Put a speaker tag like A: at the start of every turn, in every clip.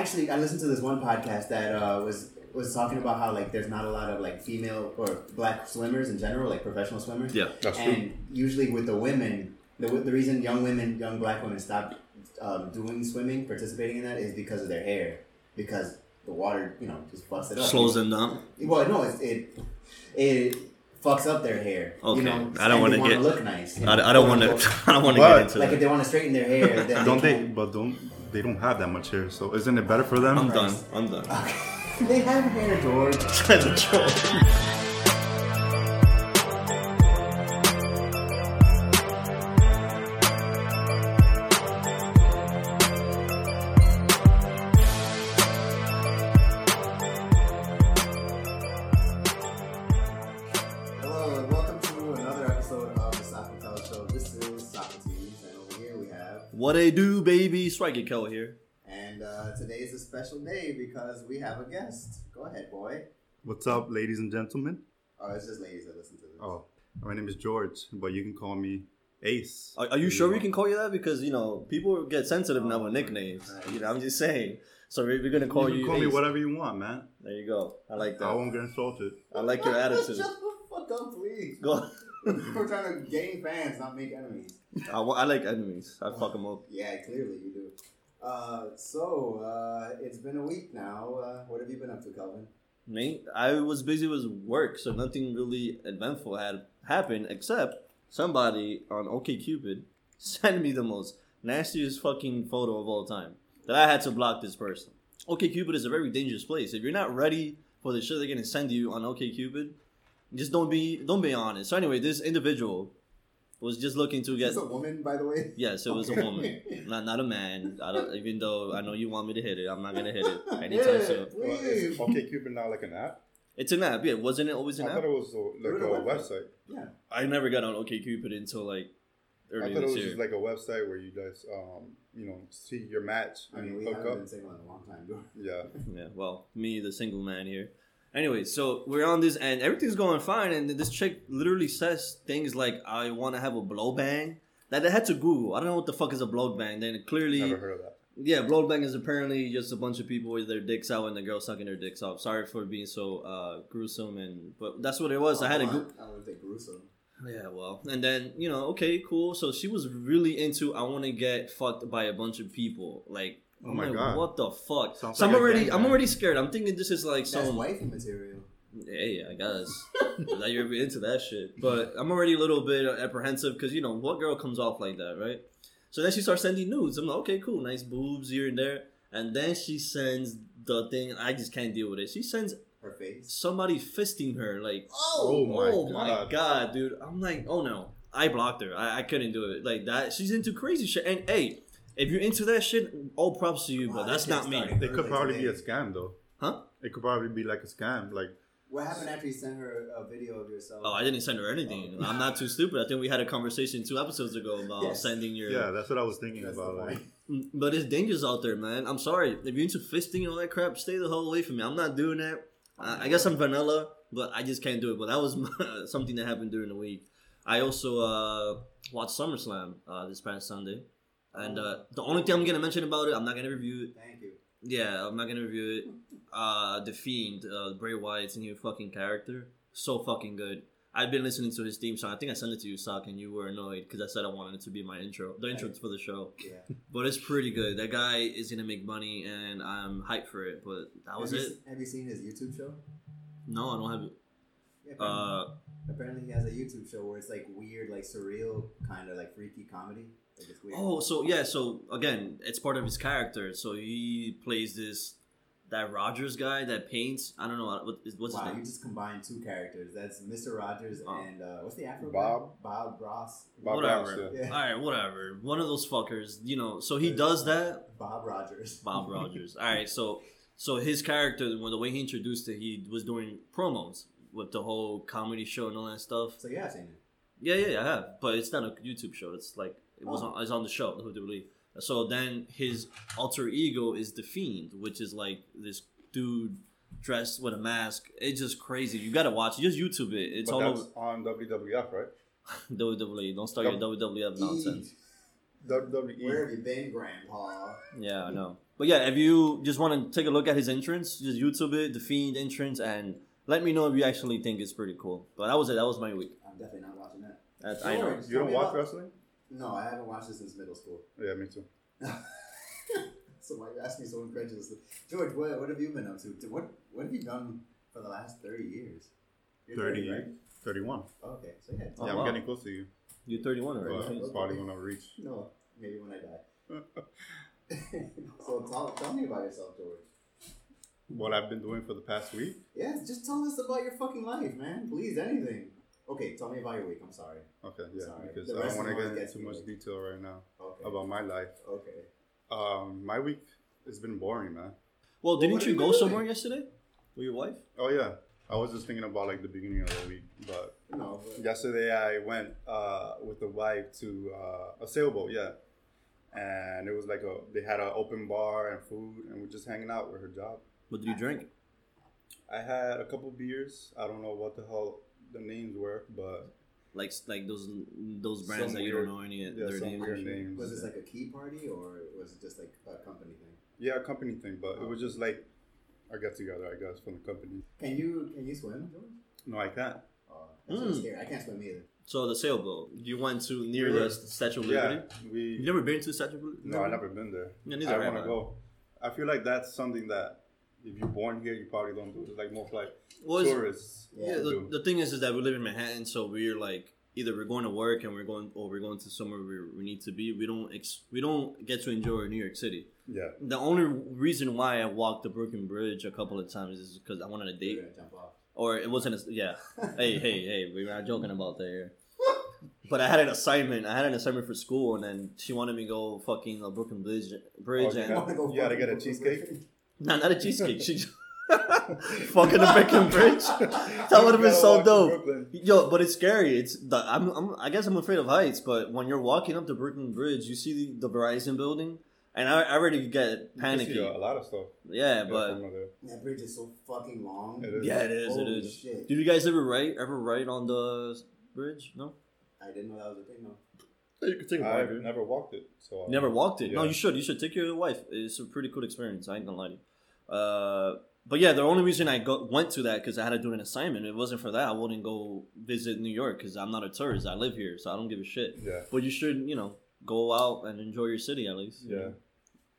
A: actually, I listened to this one podcast that uh, was was talking about how like there's not a lot of like female or black swimmers in general, like professional swimmers.
B: Yeah.
C: That's true.
A: And usually with the women, the, the reason young women, young black women stop um, doing swimming, participating in that, is because of their hair. Because the water, you know, just fucks it up.
B: Slows them down.
A: Well, no, it's, it it fucks up their hair.
B: Okay.
A: You know,
B: I don't wanna get-
A: look nice. you
B: I,
A: know,
B: I don't want to. I don't want to get into
A: Like if they want to straighten their hair, then
C: Don't they?
A: can-
C: But don't they don't have that much hair? So isn't it better for them?
B: I'm done. I'm done.
A: they have hair, George.
B: What baby? Strike it, Kel here.
A: and uh, today is a special day because we have a guest. Go ahead, boy.
C: What's up, ladies and gentlemen?
A: Oh, it's just ladies that listen to this.
C: Oh, my name is George, but you can call me Ace.
B: Are, are you sure we can call you that? Because you know people get sensitive now with nicknames.
A: Right.
B: You know, I'm just saying. So we're, we're gonna call
C: you
B: you.
C: can call me whatever you want, man.
B: There you go. I like that.
C: I
B: that.
C: won't get insulted.
B: I like your attitude.
A: Shut the fuck up, please.
B: Go.
A: We're trying to gain fans, not make enemies.
B: I, I like enemies. I fuck them up.
A: Yeah, clearly you do. Uh, so uh, it's been a week now. Uh, what have you been up to, Calvin?
B: Me, I was busy with work, so nothing really eventful had happened except somebody on OkCupid sent me the most nastiest fucking photo of all time that I had to block this person. OkCupid is a very dangerous place. If you're not ready for the shit they're gonna send you on OkCupid, just don't be don't be honest. So anyway, this individual was just looking to get
A: Is this a woman, by the way?
B: yes, it was a woman, not not a man. I don't, even though I know you want me to hit it, I'm not gonna hit it anytime
A: Yeah,
B: soon.
A: please.
C: OkCupid now like an app?
B: It's an app, yeah. Wasn't it always an
C: I
B: app?
C: I thought it was like a website.
A: Yeah.
B: I never got on OkCupid until like
C: I thought it was
B: year.
C: just like a website where you guys, um, you know, see your match
A: I
C: and
A: mean, we
C: hook
A: haven't
C: up.
A: been single in a long time, dude.
C: Yeah.
B: yeah, well, me, the single man here. Anyway, so we're on this, and everything's going fine, and this chick literally says things like, "I want to have a blow bang." That I had to Google. I don't know what the fuck is a blow bang. Then clearly,
C: Never heard of that.
B: yeah, blow bang is apparently just a bunch of people with their dicks out and the girl sucking their dicks off. Sorry for being so uh, gruesome, and but that's what it was. I had to.
A: Oh,
B: Go-
A: I don't think gruesome.
B: Yeah, well, and then you know, okay, cool. So she was really into I want to get fucked by a bunch of people. Like,
C: Oh
B: I'm
C: my
B: like,
C: God.
B: what the fuck?
C: Sounds
B: so
C: like
B: I'm already, I'm already scared. I'm thinking this is like some.
A: wifey material.
B: Hey, I guess that you're into that shit. But I'm already a little bit uh, apprehensive because you know what girl comes off like that, right? So then she starts sending nudes. I'm like, okay, cool, nice boobs here and there. And then she sends the thing. I just can't deal with it. She sends
A: Her face.
B: somebody fisting her, like
C: Oh, oh my
B: oh my
C: God.
B: god, dude! I'm like, oh no, I blocked her. I, I couldn't do it like that. She's into crazy shit. And hey, if you're into that shit, all props to you,
A: Wow,
B: but that's not me.
A: started.
C: It could
A: Early
C: probably be a scam though.
B: Huh?
C: It could probably be like a scam. Like
A: What happened after you sent her a video of yourself?
B: Oh, I didn't send her anything. I'm not too stupid. I think we had a conversation two episodes ago about
A: Yes.
B: sending your.
C: yeah, that's what I was thinking
A: That's
C: about. Like.
B: But it's dangerous out there, man. I'm sorry. If you're into fisting and all that crap, stay the hell away from me. I'm not doing that. I, I guess I'm vanilla, but I just can't do it. But that was something that happened during the week. I also uh, watched SummerSlam uh, this past Sunday. And uh, the only thing I'm to mention about it, I'm not to review it.
A: Thank you.
B: Yeah, I'm not to review it. Uh, the Fiend, uh, Bray Wyatt's new fucking character. So fucking good. I've been listening to his theme song. I think I sent it to you, Sock, and you were annoyed because I said I wanted it to be my intro, the intro for the show.
A: Yeah.
B: But it's pretty good. That guy is gonna make money, and I'm hyped for it. But that was
A: have
B: it.
A: You, have you seen his YouTube show?
B: No, I don't have it.
A: Yeah, apparently,
B: Uh,
A: apparently he has a YouTube show where it's like weird, like surreal, kind of like freaky comedy. Like it's weird.
B: oh, so yeah, so again, it's part of his character. So he plays this that Rogers guy that paints. I don't know what what's his
A: name. you just combined two characters. That's Mr. Rogers
B: Oh.
A: and uh, what's the Afro
C: Bob?
A: guy? Bob Ross.
C: Bob
B: whatever.
C: Ross,
A: yeah.
B: All right, whatever. One of those fuckers, you know. So he does that.
A: Bob Rogers.
B: Bob Rogers. All right, so so his character, when the way he introduced it, he was doing promos with the whole comedy show and all that stuff.
A: So yeah, I've seen it.
B: Yeah, yeah, yeah, I have. But it's not a YouTube show. It's like Oh. it was
A: Oh.
B: on, it's on the show. Who do believe? So then his alter ego is the Fiend, which is like this dude dressed with a mask. It's just crazy. You gotta watch. it. Just YouTube it. It's
C: but
B: all
C: that's
B: over
C: on WWF, right?
B: WWE. Don't start your WWF nonsense.
C: WWE.
A: Where have you been, Grandpa?
B: Yeah, I know. But yeah, if you just want to take a look at his entrance, just YouTube it, the Fiend entrance, and let me know if you actually think it's pretty cool. But that was it. That was my week.
A: I'm definitely not watching that.
B: That's, I know.
A: George,
C: You don't watch
A: about-
C: wrestling?
A: No, I haven't watched this since middle school.
C: Oh, yeah, me too.
A: so why you ask me so incredulously? George, what, what have you been up to? What what have you done for the last thirty years? You're
C: 30,
A: right?
C: 31.
A: Oh, okay, so yeah.
B: Oh,
C: yeah,
B: wow.
C: I'm getting close to you.
B: You're 31 already.
C: But
B: right?
C: it's probably when I reach.
A: No, maybe when I die. so tell, tell me about yourself, George.
C: What I've been doing for the past week?
A: Yeah, just tell us about your fucking life, man. Please, anything. Okay, tell me about your week. I'm sorry.
C: Okay, yeah,
A: Sorry.
C: because I don't want to get into too
A: me.
C: much detail right now
A: Okay.
C: about my life.
A: Okay.
C: Um, my week has been boring, man.
B: Well,
A: Well,
B: didn't
A: what
B: you go
A: doing?
B: somewhere yesterday with your wife?
C: Oh yeah, I was just thinking about like the beginning of the week, but
A: No, but
C: yesterday I went uh, with the wife to uh, a sailboat, yeah, and it was like a they had an open bar and food, and we're just hanging out with her job.
B: What did you drink?
C: I had a couple beers. I don't know what the hell the names were, but
B: Like like those those brands
C: Some
B: that you don't know any
C: yeah,
B: their
C: some
B: names.
C: weird
B: and shit.
C: names.
A: was this like a key party or was it just like a company thing?
C: yeah, a company thing, but it was just like a get together, I guess, from the company.
A: Can you can you swim, George?
C: No, I can't.
A: Oh, that's mm. Scary. I can't swim either.
B: So the sailboat. You went to near
C: We
B: the Statue of Liberty.
C: Yeah,
B: Liberty. You've never been to the Statue of Liberty?
C: No, I never been there.
B: Yeah, neither
C: I want to go. I feel like that's something that if you're born here, you probably don't do. It's like more like
B: Well,
C: tourists.
A: Yeah,
B: Yeah, the, the thing is, is that we live in Manhattan, so we're like either we're going to work and we're going, or we're going to somewhere where we need to be. We don't, ex- we don't get to enjoy New York City.
C: Yeah.
B: The only reason why I walked the Brooklyn Bridge a couple of times is because I wanted a date,
A: jump off.
B: or it wasn't. A, yeah. hey, hey, hey, we're not joking about that here. But I had an assignment. I had an assignment for school, and then she wanted me to go fucking the Brooklyn Bridge, bridge,
C: Oh,
B: and
C: yeah.
A: wanna
C: You gotta get a cheesecake?
A: Bridge?
B: nah, not a cheesecake. She fucking the Brooklyn Bridge. That would have been so
C: gotta walk to
B: dope. Yo, but it's scary. It's the I'm, I'm I guess I'm afraid of heights, but when you're walking up the Brooklyn Bridge, you see the, the Verizon building, and I, I already get
C: You
B: panicky.
C: see a lot of stuff.
B: Yeah,
C: Yeah,
B: but.
A: That bridge is so fucking long.
C: It is.
B: yeah, it is. It
A: Holy
B: is.
A: shit.
B: Did you guys ever write ever write on the bridge? No.
A: I didn't know that was a thing. No.
B: You could take
C: I've never walked it, so I-
B: Never walked it. No, you should. You should take your wife. It's a pretty cool experience. I ain't gonna lie to you. Uh, but yeah, the only reason I go, went to that because I had to do an assignment. If it wasn't for that, I wouldn't go visit New York because I'm not a tourist. I live here, so I don't give a shit.
C: Yeah.
B: But you should, you know, go out and enjoy your city at least.
C: Yeah.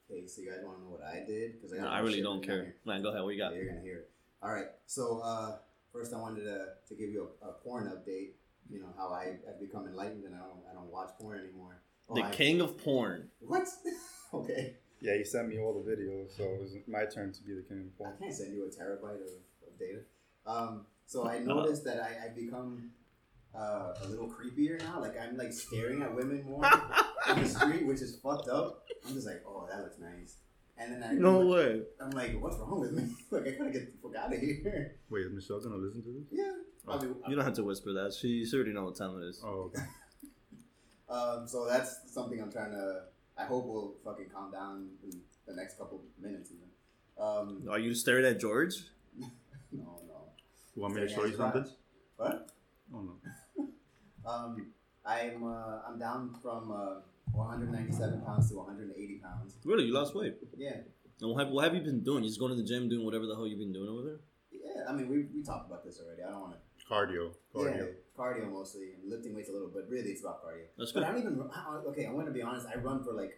A: Okay, so you guys want to know what I did? Because
B: No, I really don't care. Man, go ahead. What you
A: Yeah,
B: got?
A: you're gonna hear it. All right. So uh, first, I wanted to, to give you a, a porn update. You know how I have become enlightened and I don't I don't watch porn anymore. Oh,
B: The
A: I-
B: king of porn.
A: What? okay.
C: Yeah, he sent me all the videos, so it was my turn to be the king of porn.
A: I
C: porn.
A: can't send you a terabyte of, of data. Um, so I noticed that I, I've become uh, a little creepier now. Like I'm like staring at women more in the street, which is fucked up. I'm just like, oh, that looks nice. And then I
B: No way.
A: I'm like, what's wrong with me? like I gotta get the fuck out of here.
C: Wait, is Michelle gonna listen to this?
A: yeah. Probably,
B: You don't have to whisper that. She, she already know what time it is.
C: Oh, okay.
A: Um, so that's something I'm trying to. I hope we'll fucking calm down in the next couple minutes. Even. Um,
B: Are you staring at George?
A: no, no.
C: You want me to show you something?
A: What?
C: Oh no.
A: Um, I'm uh, I'm down from uh, 197 pounds to 180 pounds.
B: Really? You lost weight?
A: Yeah,
B: And what have, what have you been doing? You just going to the gym, doing whatever the hell you've been doing over there?
A: yeah. I mean, we, we talked about this already. I don't want to.
C: Cardio. Cardio.
A: Yeah, cardio mostly, and lifting weights a little, but really it's about cardio.
B: That's good. But.
A: I don't even. I- Okay, I'm gonna be honest. I run for like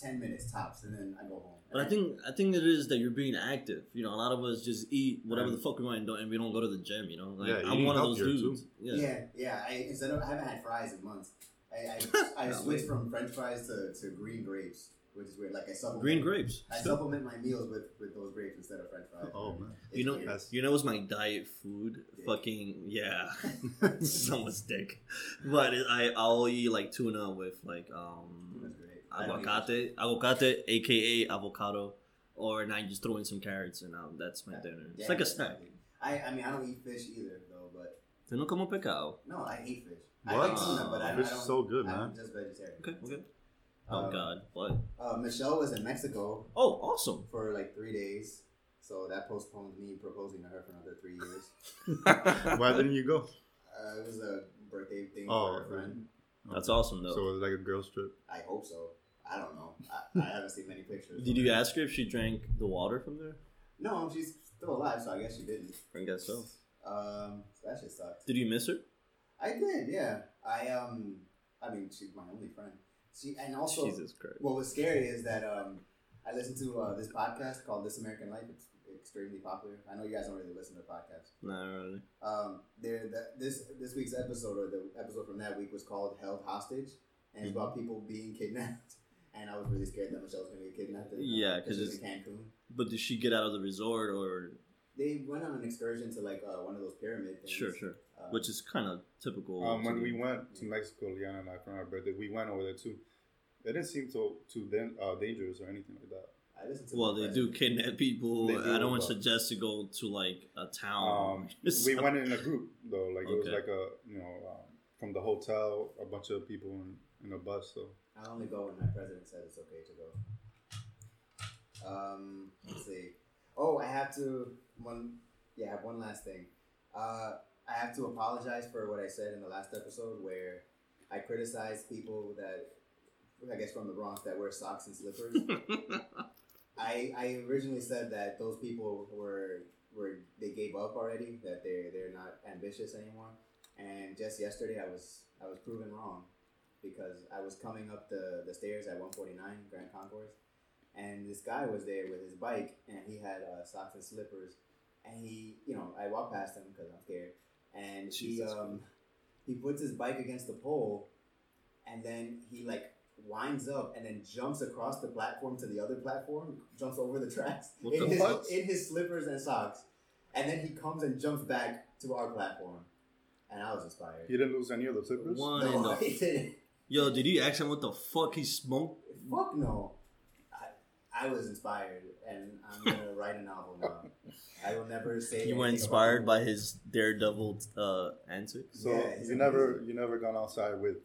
A: 10 minutes tops, and then I go home.
B: But I think I think it is that you're being active. You know, a lot of us just eat whatever the fuck we want and, don't, and we don't go to the gym. You know, like
C: Yeah,
B: I'm one of those dudes.
C: too.
B: Yeah.
A: Yeah, yeah. I instead of I haven't had fries in months. I I, I switched from French fries to, to green grapes, which is weird. Like I supplement
B: Green grapes.
A: I supplement my meals with, with those grapes instead of French fries.
C: Oh man.
A: It's
B: You know,
A: weird.
C: That's-
B: you know what's my diet food?
A: Dick.
B: Fucking yeah, someone's dick. But it, I I'll eat like tuna with like um
A: That's great. I don't eat
B: aguacate, aguacate, aka avocado, or and I just throw in some carrots and um, that's my
A: Yeah.
B: dinner. It's
A: Yeah,
B: like a snack.
A: I I mean I don't eat fish either though, but
B: Te no como pecado.
A: no, I hate fish. I
C: What?
A: like tuna, but I,
C: Fish
A: I
C: is
A: don't.
C: so good,
A: I'm
C: man.
A: just vegetarian.
B: Okay, okay. Oh
A: Um,
B: God, what?
A: Uh, Michelle was in Mexico
B: Oh, awesome.
A: for like three days, so that postponed me proposing to her for another three years.
C: Why didn't you go?
A: Uh, it was a birthday thing
C: Oh,
A: for a friend.
B: That's awesome though.
C: So it was like a girls trip.
A: I hope so. I don't know. I, I haven't seen many pictures.
B: Did you ask her if she drank the water from there?
A: No, she's still alive, so I guess she didn't.
B: I guess so.
A: Um, so that shit sucks.
B: Did you miss her?
A: I did, yeah. I um, I mean, she's my only friend. She and also
B: Jesus Christ.
A: what was scary is that um, I listened to uh, this podcast called This American Life. It's extremely popular. I know you guys don't really listen to podcasts.
B: Not really.
A: Um, there, the, this this week's episode or the episode from that week was called "Held Hostage," and it's about people being kidnapped. And I was really scared that Michelle was going to get kidnapped.
B: Yeah,
A: because
B: it's-
A: in Cancun.
B: But did she get out of the resort or?
A: They went on an excursion to like uh, one of those pyramid things.
B: Sure, sure.
A: Uh,
B: Which is kind of typical.
C: Um, when we went to Mexico, Liana and I, for our birthday, we went over there too. It didn't seem so too dan- uh, dangerous or anything like that.
A: I to
B: Well, they
A: friend.
B: do kidnap people.
C: Do,
B: I don't want to suggest to go to like a town.
C: Um, we went in a group though, like it was like a you know um, from the hotel, a bunch of people in, in a bus. So
A: I only go when my president says it's okay to go. Um, let's see. Oh, I have to one. Yeah, one last thing. Uh, I have to apologize for what I said in the last episode where I criticized people that I guess from the Bronx that wear socks and slippers. I I originally said that those people were were they gave up already that they they're not ambitious anymore. And just yesterday I was I was proven wrong because I was coming up the, the stairs at 149 Grand Concourse, and this guy was there with his bike, and he had uh, socks and slippers, and he, you know, I walked past him because I'm scared, and he um he puts his bike against the pole, and then he like winds up and then jumps across the platform to the other platform, jumps over the tracks in
B: the
A: his
C: fuck?
A: in his slippers and socks, and then he comes and jumps back to our platform, and I was inspired.
C: He didn't lose any of the slippers.
B: One
A: No,
B: the
A: I didn't.
B: Yo, did you ask him what the fuck he smoked?
A: Fuck no. I, I was inspired, and I'm gonna write a novel now. I will never say.
B: You were inspired by his daredevil uh, antics.
C: So
A: Yeah,
C: you never
A: amazing.
C: you never gone outside with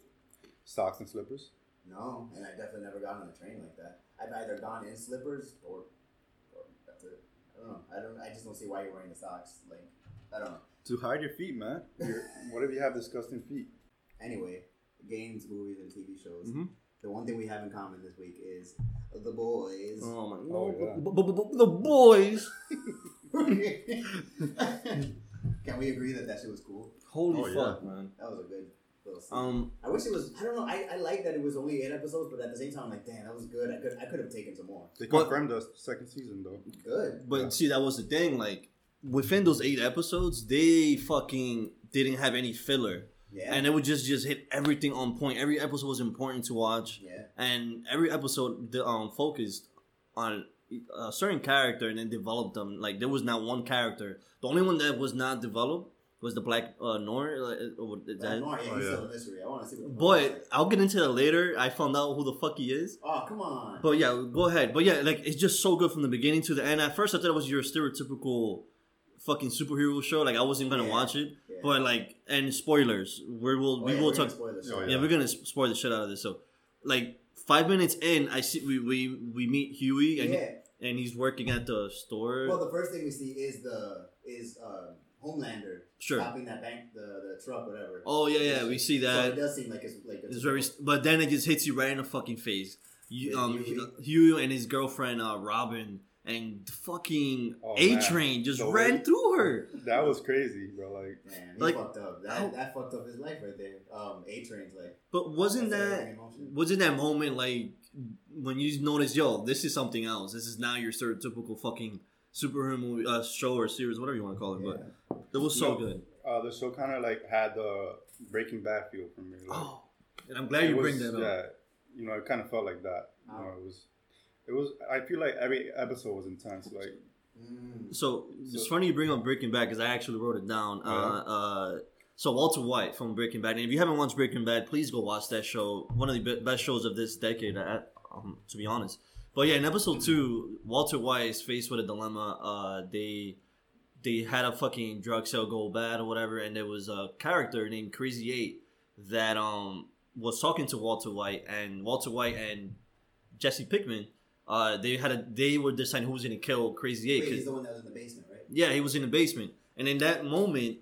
C: socks and slippers.
A: No, and I definitely never got on a train like that. I've either gone in slippers or, or that's it. I don't know. I don't. I just don't see why you're wearing the socks. Like, I don't know.
C: To hide your feet, man. You're, what if you have disgusting feet?
A: Anyway, games, movies, and TV shows.
B: Mhm.
A: The one thing we have in common this week is the boys.
B: Oh my
C: Oh,
B: no,
C: yeah.
B: b- b- b- the boys.
A: Can we agree that that shit was cool?
B: Holy
C: Oh, yeah.
B: fuck, man.
A: That was a good little.
B: Um,
A: I wish it was. I don't know. I, I like that it was only eight episodes, but at the same time, I'm like, damn, that was good. I could I could have taken some more.
C: They confirmed the second season though.
A: Good.
B: but
C: Yeah.
B: see, that was the thing. Like within those eight episodes, they fucking didn't have any filler,
A: Yeah.
B: and it would just just hit everything on point. Every episode was important to watch,
A: yeah.
B: and every episode the, um focused on a certain character and then developed them. Like there was not one character. The only one that was not developed was the black uh, Noir. Uh, or what- is
A: But
B: that-
A: no, yeah,
C: Oh, yeah.
A: still a mystery. I want to see what the fuck
B: But I'll get into that later. I found out who the fuck he is.
A: Oh come on.
B: But yeah, go ahead. But yeah, like it's just so good from the beginning to the end. At first, I thought it was your stereotypical fucking superhero show. Like I wasn't gonna
A: Yeah.
B: watch it.
A: Yeah.
B: But like, and spoilers. We will
A: Oh,
B: we
A: yeah,
B: will
A: we're gonna
B: talk.
A: spoil this
C: Oh,
A: shit.
B: Yeah, we're gonna spoil the shit out of this. So, like five minutes in, I see we we, we meet Huey and
A: Yeah.
B: And he's working at the store.
A: Well, the first thing we see is the is uh, Homelander
B: Sure.
A: stopping that bank, the the truck, whatever.
B: Oh yeah, yeah, we see
A: So
B: that.
A: it does seem like it's like
B: It's very, but then it just hits you right in the fucking face. You,
A: With
B: um,
A: Huey.
B: Huey and his girlfriend, uh, Robin, and fucking
C: Oh,
B: A. Train just
C: The
B: ran
C: way-
B: through her.
C: That was crazy, bro. Like
A: Man, he
B: Like,
A: fucked up. That
B: how-
A: that fucked up his life right there. Um, A Train's like
B: But wasn't that wasn't that moment like when you notice, yo, this is something else. This is now your stereotypical fucking superhero movie, uh, show or series, whatever you want to call it.
A: Yeah.
B: But it was so
C: No.
B: good.
C: uh, the show kind of like had the Breaking Bad feel for me. Like,
B: Oh, and I'm glad you
C: was-
B: bring that up.
C: Yeah, you know, it kind of felt like that. You know, it was, it was. I feel like every episode was intense. Like,
A: Mm.
B: So it's funny you bring up Breaking Bad because I actually wrote it down.
C: Oh,
B: Uh, uh, so Walter White from Breaking Bad, and if you haven't watched Breaking Bad, please go watch that show. One of the be- best shows of this decade, um, to be honest. But yeah, in episode two, Walter White is faced with a dilemma. Uh, they they had a fucking drug sale go bad or whatever, and there was a character named Crazy Eight that um was talking to Walter White, and Walter White and Jesse Pinkman. Uh, they had a they were deciding who was gonna kill Crazy Eight.
A: Wait, he's the one that was in the basement, right?
B: yeah, he was in the basement, and in that moment,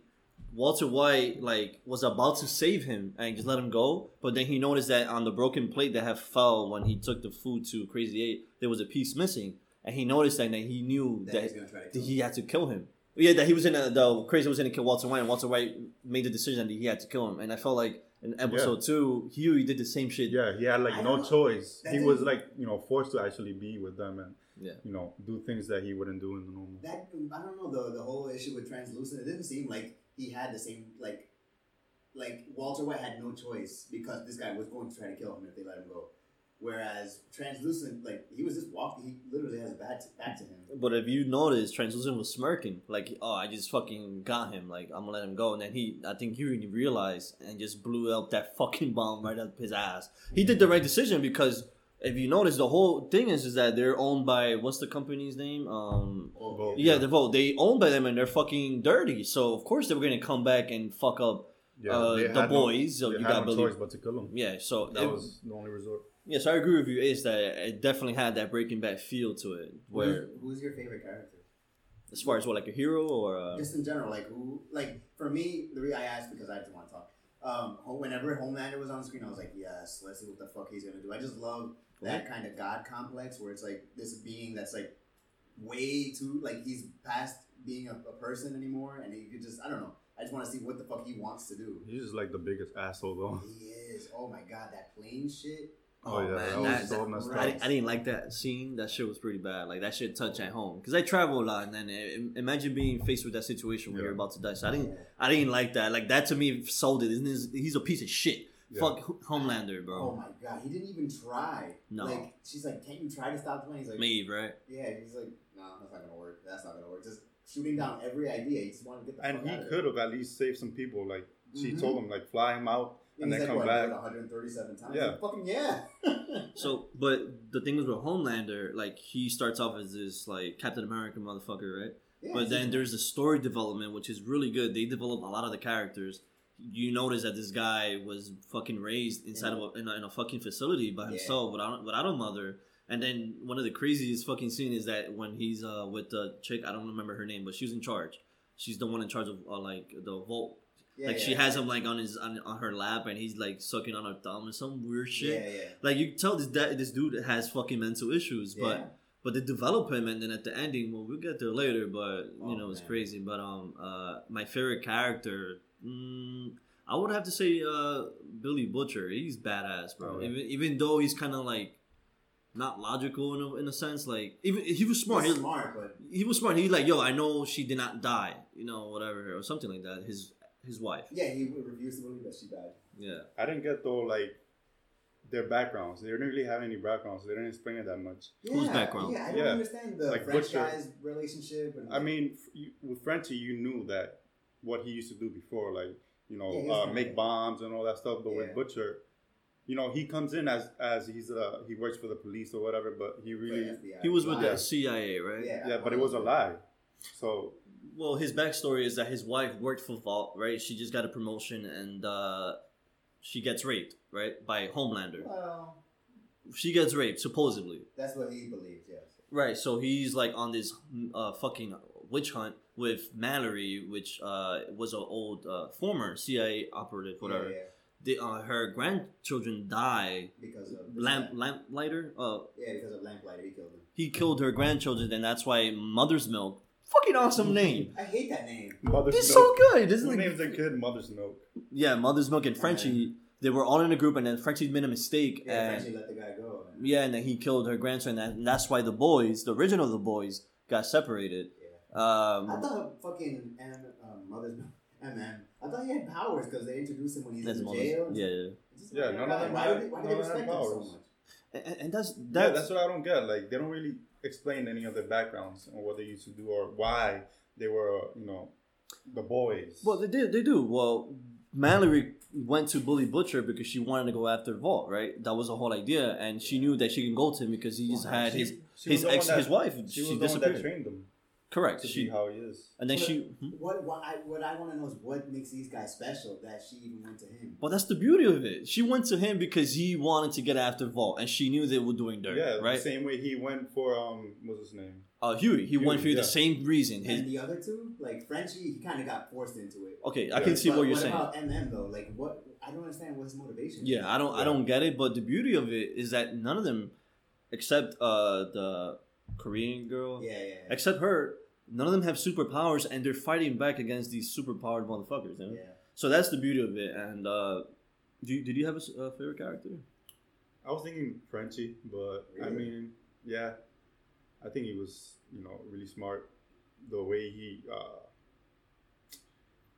B: Walter White like was about to save him and just let him go, but then he noticed that on the broken plate that had fell when he took the food to Crazy Eight, there was a piece missing, and he noticed that and then he knew
A: That
B: that,
A: he's gonna try to
B: that
A: kill
B: he had to kill him. Yeah, that he was in a, the Crazy was going to kill Walter White, and Walter White made the decision that he had to kill him, and I felt like in episode two, Huey did the same shit.
C: Yeah, he had like
A: I
C: no choice.
A: that
C: He was like you know forced to actually be with them and
B: Yeah.
C: you know do things that he wouldn't do in the normal.
A: That I don't know the the whole issue with translucent. It didn't seem like he had the same like like Walter White had no choice because this guy was going to try to kill him if they let him go. Whereas translucent, like he was just walking, he literally has his back to, back to him.
B: But if you notice, Translucent was smirking, like, "Oh, I just fucking got him. Like, I'm gonna let him go." And then he, I think Huey realized and just blew up that fucking bomb right up his ass. He did the right decision because if you notice, the whole thing is is that they're owned by what's the company's name? Um,
A: Oh,
B: yeah, the Vought. They owned by them and they're fucking dirty. So of course they were gonna come back and fuck up. Uh, the
C: had
B: boys, so
C: No,
B: you gotta
C: no
B: believe-
C: choice but to kill him.
B: Yeah, so
C: That
B: it-
C: was the only resort.
B: yes, I agree with you. Is that it definitely had that Breaking Bad feel to it, where
A: who's, who's your favorite character?
B: as far as what like a hero or uh,
A: Just in general, like who? Like for me, the reason I asked because I just want to talk. Um, whenever Homelander was on screen, I was like, yes, let's see what the fuck he's gonna do. I just love that kind of god complex where it's like this being that's like way too like he's past being a, a person anymore, and he could just I don't know. I just want to see what the fuck he wants to do.
C: He's just like the biggest asshole though.
A: He is. Oh my god, that plane shit.
C: Oh, yeah,
B: man,
C: that was
B: that-
C: so messed
B: I,
C: up.
B: I didn't like that scene. That shit was pretty bad. Like that shit touch at home because I travel a lot, and then uh, imagine being faced with that situation where
C: Yeah.
B: you're about to die. So I didn't, I didn't like that. Like that to me sold it. Isn't he's a piece of shit.
C: Yeah.
B: Fuck Homelander, bro.
A: Oh my god, he didn't even try.
B: No.
A: Like she's like, can't you try to stop the plane? He's like,
B: Maeve, right?
A: Yeah, he's like, no, that's not gonna work. That's not gonna work. Just shooting down every idea. He just wanted to get the
C: And
A: fuck
C: he
A: out of
C: could have at least saved some people. Like she
A: Mhm.
C: told him, like fly him out
A: it.
C: and then
A: like,
C: come
A: what,
C: back.
A: what, 137 times.
C: Yeah.
A: Like, fucking yeah.
B: So, but the thing is with Homelander, like he starts off as this like Captain America motherfucker, right?
A: Yeah,
B: but then there's the story development, which is really good. They develop a lot of the characters. You notice that this guy was fucking raised inside of a, in, a, in a fucking facility by himself yeah. without without a mother. And then one of the craziest fucking scene is that when he's uh with the chick, I don't remember her name, but she's in charge. She's the one in charge of uh, like the Vought.
A: yeah,
B: like
A: yeah,
B: she has him like on his on, on her lap, and he's like sucking on her thumb or some weird shit.
A: Yeah, yeah.
B: Like you tell this that this dude has fucking mental issues, but
A: Yeah.
B: But they develop him, and then at the ending, well, we'll get there later. But you
A: Oh,
B: know, it's
A: man.
B: crazy. But um, uh, my favorite character, mm, I would have to say uh, Billy Butcher. He's badass, bro.
C: Oh, yeah.
B: Even even though he's kind of like not logical in a, in a sense, like even he was smart.
A: He's
B: He,
A: smart, but
B: he was smart. He like, yo, I know she did not die, you know, whatever, or something like that. His his wife,
A: yeah, he refused to believe that she died.
B: yeah.
C: I didn't get though like their backgrounds. They didn't really have any backgrounds. They didn't explain it that much.
A: Yeah,
B: background?
A: Yeah, I don't
C: Yeah.
A: understand the
C: Like
A: French
C: Butcher.
A: guy's relationship. And
C: I mean, you, with Frenchy, you knew that what he used to do before, like you know,
A: Yeah,
C: uh, make bombs and all that stuff. But
A: Yeah.
C: with Butcher, you know, he comes in as as he's uh he works for the police or whatever, but he really
B: He was with
C: Yeah.
B: the CIA, right?
A: Yeah,
C: yeah, but it was a lie. So
B: Well, his backstory is that his wife worked for Vought, right? She just got a promotion and uh, she gets raped, right, by Homelander.
A: Well,
B: She gets raped, supposedly.
A: that's what he believes. Yes.
B: Right, so he's like on this uh, fucking witch hunt with Mallory, which uh, was an old uh, former CIA operative, whatever.
A: Yeah, yeah,
B: The, uh, her grandchildren die.
A: because of
B: Lamp lamplighter. Uh,
A: Yeah, because of Lamplighter, he killed him.
B: he killed her grandchildren, and that's why Mother's Milk. Fucking awesome name.
A: I hate that name.
C: Mother's
B: It's
C: Milk.
B: so good. This is
C: Who
B: like
C: names a kid Mother's Milk?
B: Yeah, Mother's Milk and Frenchie, they were all in a group, and then Frenchie made a mistake,
A: Yeah,
B: and
A: Frenchie let the guy go. and-
B: yeah, and then he killed her grandson, and that's why the boys, the original the boys, got separated.
A: Yeah. I
B: Um,
A: thought fucking M, um, Mother's MM. I thought he had powers because they introduced him when he's
B: that's
A: in
B: Mother's,
A: jail.
B: yeah, yeah.
A: It's just
C: Yeah,
A: like,
C: none of
A: why-
C: them
A: Why,
C: had-
A: they, why do
C: none
A: they respect him so
C: powers.
A: much?
B: And, and that's
C: Yeah,
B: that's,
C: that's what I don't get. Like they don't really explain any of their backgrounds or what they used to do or why they were, you know, the boys.
B: well, they did, they do. Well, Mallory went to Billy Butcher because she wanted to go after Vought, right? That was the whole idea, and she knew that she can go to him because he just
A: Well,
B: had
C: She-
B: his
C: she
B: his
C: was the one
B: ex
C: that-
B: his wife.
C: she
B: She,
C: was the one that
B: disappeared.
C: trained them
B: Correct.
C: to see
B: She
C: how he is.
B: and then
A: But-
B: she. hmm?
A: What, what I, what I want to know is what makes these guys special that she even went to him.
B: Well, that's the beauty of it. She went to him because he wanted to get after Vought, and she knew they were doing dirt,
C: yeah,
B: right?
C: the same way he went for um, what's his name?
B: Uh, Huey, he went
C: Huey,
B: through
C: yeah.
B: the same reason. His,
A: And the other two, like Frenchie, he kind of got forced into it.
B: okay, I can see
A: But
B: what you're
A: what
B: saying.
A: about MM though? Like, what? I don't understand what his motivation.
B: Yeah, I don't, I don't get it. But the beauty of it is that none of them, except uh the Korean girl,
A: Yeah, yeah. yeah.
B: except her, none of them have superpowers, and they're fighting back against these superpowered motherfuckers. You know?
A: yeah.
B: So that's the beauty of it. And uh, do you, did you have a, s- a favorite character?
C: I was thinking Frenchie, but I mean, yeah, I think he was, you know, really smart. The way he, uh,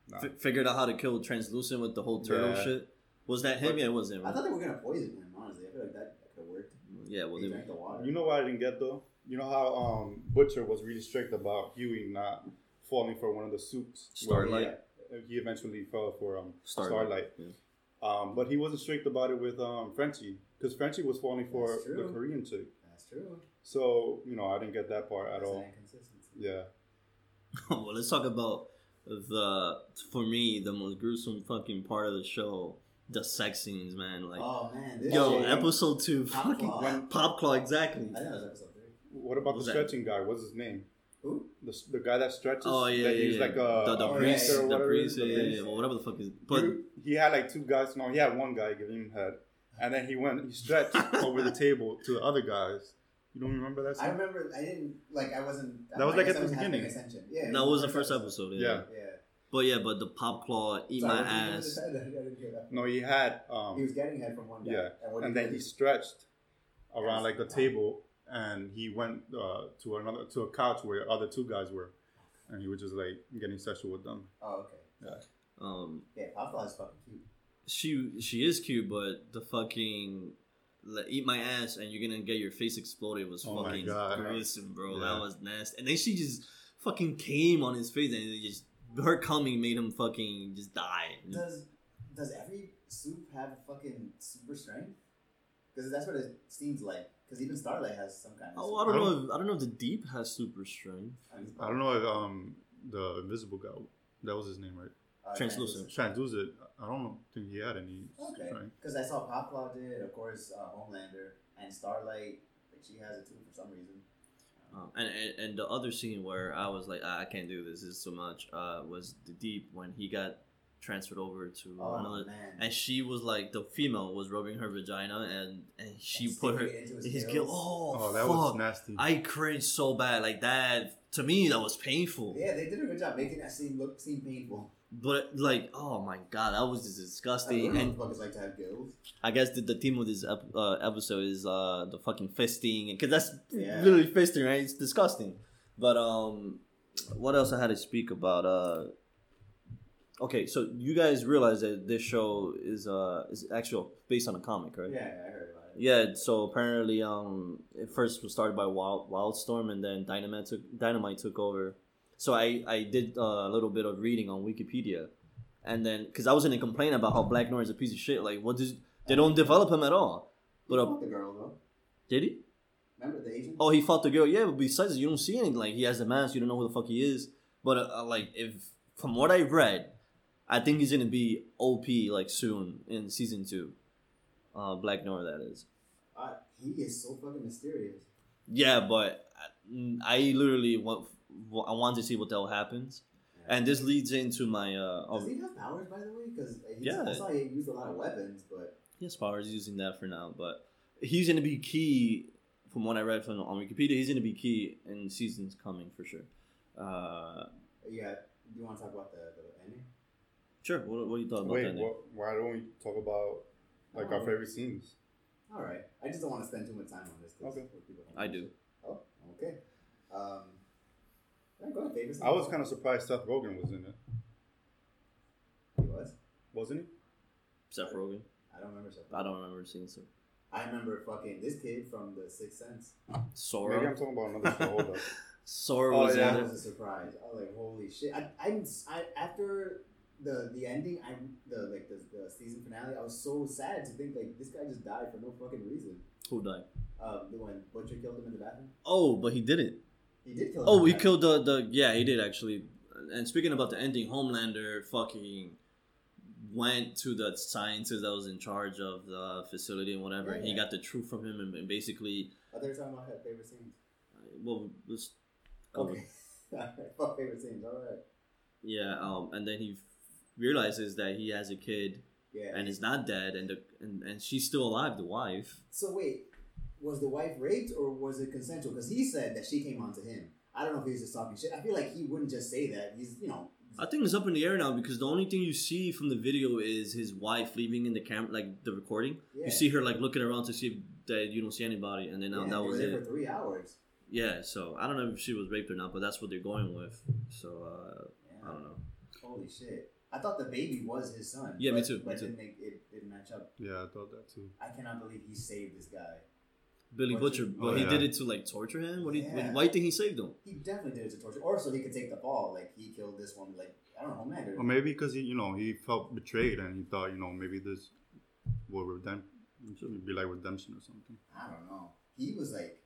C: nah.
B: F- figured out how to kill Translucent with the whole turtle
C: Yeah.
B: shit. Was that him?
C: But-
B: yeah, it was him.
A: I thought they were gonna poison him. Honestly, I feel like that, that could have worked.
B: Yeah, well,
A: They
B: they,
A: drank the water.
C: you know what I didn't get though. You know how um, Butcher was really strict about Huey not falling for one of the suits. where
B: Starlight.
C: He, he eventually fell for um,
B: Starlight.
C: Starlight.
B: Yeah.
C: Um, but he wasn't strict about it with um, Frenchie because Frenchie was falling for the. Korean chick.
A: That's true.
C: So you know, I didn't get that part at
A: That's
C: all.
A: an inconsistency.
C: Yeah.
B: well, let's talk about the for me the most gruesome fucking part of the show, the sex scenes, man. Like,
A: oh man,
B: yo,
A: shit-
B: episode two,
A: Pop
B: fucking
A: Claw.
C: When-
B: pop claw, exactly.
A: I think that was episode three.
C: What about
B: Was
C: the
B: that-
C: stretching guy? What's his name?
A: Who?
C: The, the guy that stretches.
B: Oh yeah,
C: that
B: yeah,
C: he's
B: yeah.
C: like a,
B: the, the
C: a
B: priest,
C: priest or
B: the
C: whatever.
B: priest,
C: the
B: yeah, yeah, well, whatever the fuck is. But
C: he, he had like two guys. No, he had one guy giving him head, and then he went. He stretched over the table to the other guys. You don't remember that?
A: I remember. I didn't like. I wasn't.
C: That was
A: I
C: like
A: guess
C: at the
A: wasn't
C: beginning.
A: paying attention. Yeah,
B: that was the first episode. Yeah.
C: Yeah.
A: Yeah.
B: But yeah, but the pop claw, eat
A: Sorry,
B: my
A: what did you do with
B: ass.
A: his head? I didn't hear that.
C: No, he had. Um,
A: He was getting head from one guy.
C: yeah,
A: And,
C: and then
A: he
C: he stretched around like a table, and he went uh, to another to a couch where other two guys were, and he was just like getting sexual with them.
A: Oh, okay.
B: Um,
A: Yeah, Pop Claw is fucking cute.
B: she she is cute, but the fucking like, eat my ass and you're gonna get your face exploded was
C: Oh
B: fucking
C: God.
B: gruesome, bro.
C: Yeah.
B: That was nasty. And then she just fucking came on his face and it just her coming made him fucking just die.
A: Does does every supe have fucking super strength? Because that's what it seems like. Because even Starlight has some kind of.
B: Oh, I don't know. If, I don't know if the deep has super strength.
C: I don't know if um the invisible guy that was his name right
A: Uh,
B: Translucent.
C: translucent. I don't think he had any
A: Okay. Because I saw Pop Claw did, of course, uh, Homelander and Starlight. Like she has it too for some reason.
B: Um, and, and and the other scene where I was like, ah, I can't do this. This is so much. Uh, was the deep when he got transferred over to
A: Oh
B: another.
A: man.
B: And she was like, the female was rubbing her vagina, and and she
A: And
B: put her
A: sticking into
B: his
A: gills.
B: guilt. Oh,
C: Oh, that
B: fuck!
C: was nasty.
B: I cringed so bad. Like that to me, that was painful.
A: Yeah, they did a good job making that scene look seem painful.
B: But like, oh my god, that was disgusting. And
A: like to have gills.
B: I guess the, the theme of this ep- uh, episode is uh, the fucking fisting, because that's
A: Yeah.
B: literally fisting, right? It's disgusting. But um, what else I had to speak about? Uh, okay, so you guys realize that this show is uh is actually based on a comic, right?
A: Yeah, I heard about it.
B: Yeah, so apparently, um, it first was started by Wild Wildstorm, and then Dynamite took Dynamite took over. So I I did a little bit of reading on Wikipedia, and then because I was gonna complain about how Black Noir is a piece of shit. Like, what does they don't develop him at all? But
A: He
B: uh,
A: fought the girl though.
B: did he?
A: Remember the Asian?
B: Oh, he fought the girl. Yeah, but besides, you don't see anything. Like he has the mask, you don't know who the fuck he is. But uh, uh, like, if from what I read, I think he's gonna be OP like soon in season two. Uh, Black Noir, that is.
A: Uh, he is so fucking mysterious.
B: Yeah, but I, I literally want I want to see what the hell happens, and this leads into my uh.
A: Does
B: Oh,
A: he have powers, by the way? Because
B: Yeah.
A: I saw he used a lot of weapons, but
B: yes, powers using that for now, but he's gonna be key. From what I read from on Wikipedia, he's gonna be key in seasons coming for sure. Uh,
A: yeah. Do you want to talk about the, the ending?
B: sure. What, what do you thought about
C: Wait,
B: that? Nick?
C: what, why don't we talk about like our
A: Oh.
C: favorite scenes?
A: All right. I just don't want to spend too much time on this. 'cause
C: Okay.
B: I do.
A: Oh, okay. Um, yeah, go ahead, favorite
C: I was kind of surprised Seth Rogen was in it,
A: He was.
C: wasn't he?
B: Seth Rogen.
A: I don't remember. Something.
B: I don't remember seeing Seth
A: I remember fucking this kid from The Sixth Sense. Sorry.
C: Maybe I'm talking about another show. Hold up.
B: Sora
C: Oh,
B: was
C: yeah.
B: in
A: That
B: it.
A: was a surprise. I was like, holy shit! I, I'm I after the the ending, I the like the, the season finale. I was so sad to think like this guy just died for no fucking reason.
B: Who died?
A: Um, the when Butcher killed him in the bathroom.
B: Oh, but he didn't.
A: He did kill. him
B: Oh, he killed the the yeah, he did actually. And speaking about the ending, Homelander fucking went to the scientist that was in charge of the facility and whatever. and He got the truth from him and, and basically,
A: bathroom. I thought you were talking about her favorite scenes.
B: well, let's
A: Okay. Favorite scenes. All right.
B: Yeah, um, and then he realizes that he has a kid
A: Yeah.
B: and is not dead, and the and, and she's still alive, the wife.
A: so wait, was the wife raped or was it consensual? Because he said that she came on to him. I don't know if he's just talking shit. I feel like he wouldn't just say that. He's you know.
B: I think it's up in the air now because the only thing you see from the video is his wife leaving in the camera, like the recording.
A: Yeah.
B: You see her like looking around to see if that you don't see anybody, and then
A: yeah,
B: that was it.
A: for three hours.
B: Yeah, so I don't know if she was raped or not, but that's what they're going with. So uh,
A: Yeah.
B: I don't know.
A: Holy shit! I thought the baby was his son.
B: Yeah, me
A: but-
B: too, me
A: But
B: too.
A: didn't make it didn't match up.
C: Yeah, I thought that too.
A: I cannot believe he saved this guy.
B: Billy
A: Butcher-
B: Butcher, but
C: Oh,
B: he
C: yeah.
B: did it to like torture him. What? do you-
A: Yeah.
B: why do you think he saved him?
A: He definitely did it to torture, or so he could take the fall. Like he killed this one. Like I don't know, man.
C: Or maybe because he, you know, he felt betrayed and he thought, you know, maybe this will redemp- should be like redemption or something.
A: I don't know. He was like,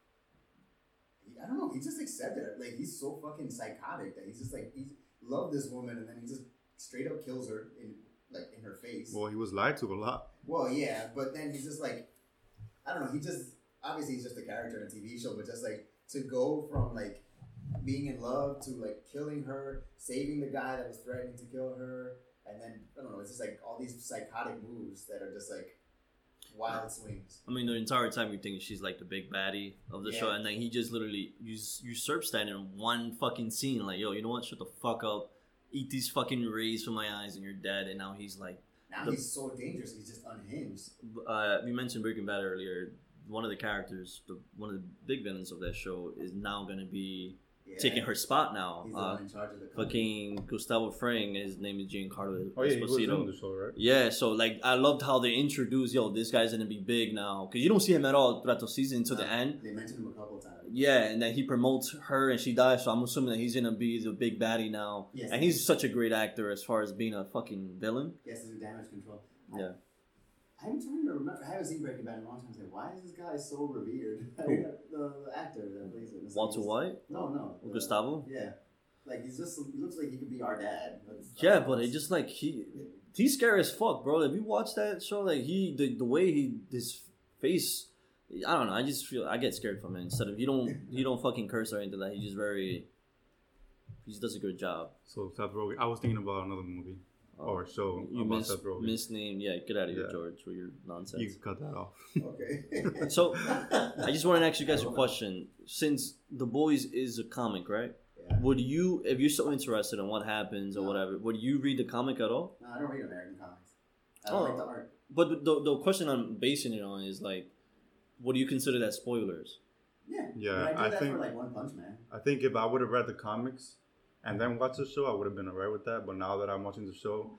A: he, I don't know. He just accepted it. Like he's so fucking psychotic that he's just like he loved this woman and then he just straight up kills her in like in her face. Well,
C: Well, he was lied to a lot.
A: Well, yeah, but then he's just like, I don't know. He just obviously he's just a character in a TV show, but just like to go from like being in love to like killing her, saving the guy that was threatening to kill her, and then I don't know. It's just like all these psychotic moves that are just like wild swings.
B: I mean, the entire time you think she's like the big baddie of the
A: Yeah.
B: show, and then he just literally us- usurps that in one fucking scene. Like, yo, you know what? Shut the fuck up. Eat these fucking rays from my eyes, and you're dead. And now he's like,
A: Now
B: The-
A: he's so dangerous. He's just unhinged.
B: uh, we mentioned Breaking Bad earlier. One of the characters, the, one of the big villains of that show, is now gonna be
A: Yeah.
B: taking her spot now.
A: He's
B: Uh,
A: in charge of the
B: fucking Gustavo Fring, his name is Giancarlo
C: Oh yeah, he was
B: Esposito.
C: in the show, right?
B: Yeah, so like I loved how they introduced, yo, this guy's gonna be big now, because you don't see him at all throughout the season until the
A: Uh,
B: end.
A: They mentioned him a couple times.
B: Yeah, and then he promotes her and she dies, so I'm assuming that he's gonna be the big baddie now.
A: Yes.
B: And he's such a great actor as far as being a fucking villain.
A: Yes, has to damage control. I-
B: Yeah.
A: I'm trying to remember. I haven't seen Breaking Bad in a long time. I was like, why is this guy so revered?
B: Who?
A: the, the actor that plays it.
B: Walter
A: like-
B: White,
A: No, no. the-
B: Gustavo.
A: Yeah. Like he's just. He looks like he could be our dad. That's-
B: Yeah, but it just like he he's scary as fuck, bro. If you watch that show, like he the, the way he his face, I don't know. I just feel I get scared from it. Instead of he don't he don't fucking curse or anything like. He's just very. He just does a good job.
C: So Seth Rogen. I was thinking about another movie or show
B: Oh, oh You
C: about
B: mis-
C: Seth Rogen.
B: misnamed, yeah. Get out of here,
C: Yeah.
B: George, with your nonsense.
C: you can cut that off.
A: Okay.
B: So, I just want to ask you guys a question. Since The Boys is a comic, right?
A: Yeah.
B: Would you, if you're so interested in what happens or
A: No.
B: whatever, would you read the comic at all?
A: No, I don't read American comics. I don't
B: Oh.
A: like the art.
B: But the, the question I'm basing it on is like, what do you consider that spoilers?
A: Yeah.
C: Yeah,
A: I
C: I
A: that
C: think-
A: for like One Punch Man.
C: I think if I would have read the comics and then watch the show, I would have been alright with that. But now that I'm watching the show,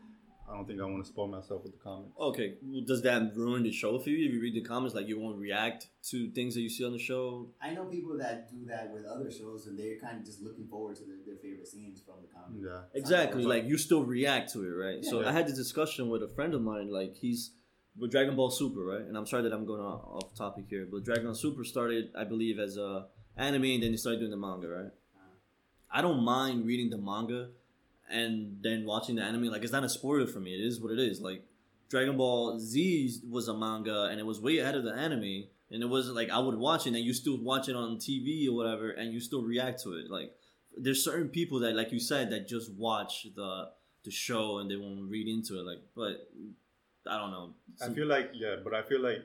C: I don't think I want to spoil myself with the comments.
B: Okay, well, does that ruin the show for you? If you read the comments, like you won't react to things that you see on the show.
A: I know people that do that with other shows, and they're kind of just looking forward to their, their favorite scenes from the comic.
C: Yeah.
B: Exactly, like you still react to it, right? So
C: Yeah.
B: I had this discussion with a friend of mine. Like he's with Dragon Ball Super, right? And I'm sorry that I'm going off off topic here, but Dragon Ball Super started, I believe, as a anime, and then they started doing the manga, right? I don't mind reading the manga and then watching the anime. Like it's not a spoiler for me. It is what it is. Like Dragon Ball Z was a manga, and it was way ahead of the anime. And it was like I would watch it, and you still watch it on TV or whatever, and you still react to it. Like there's certain people that, like you said, that just watch the the show and they won't read into it. Like, but I don't know.
C: I feel like yeah, but I feel like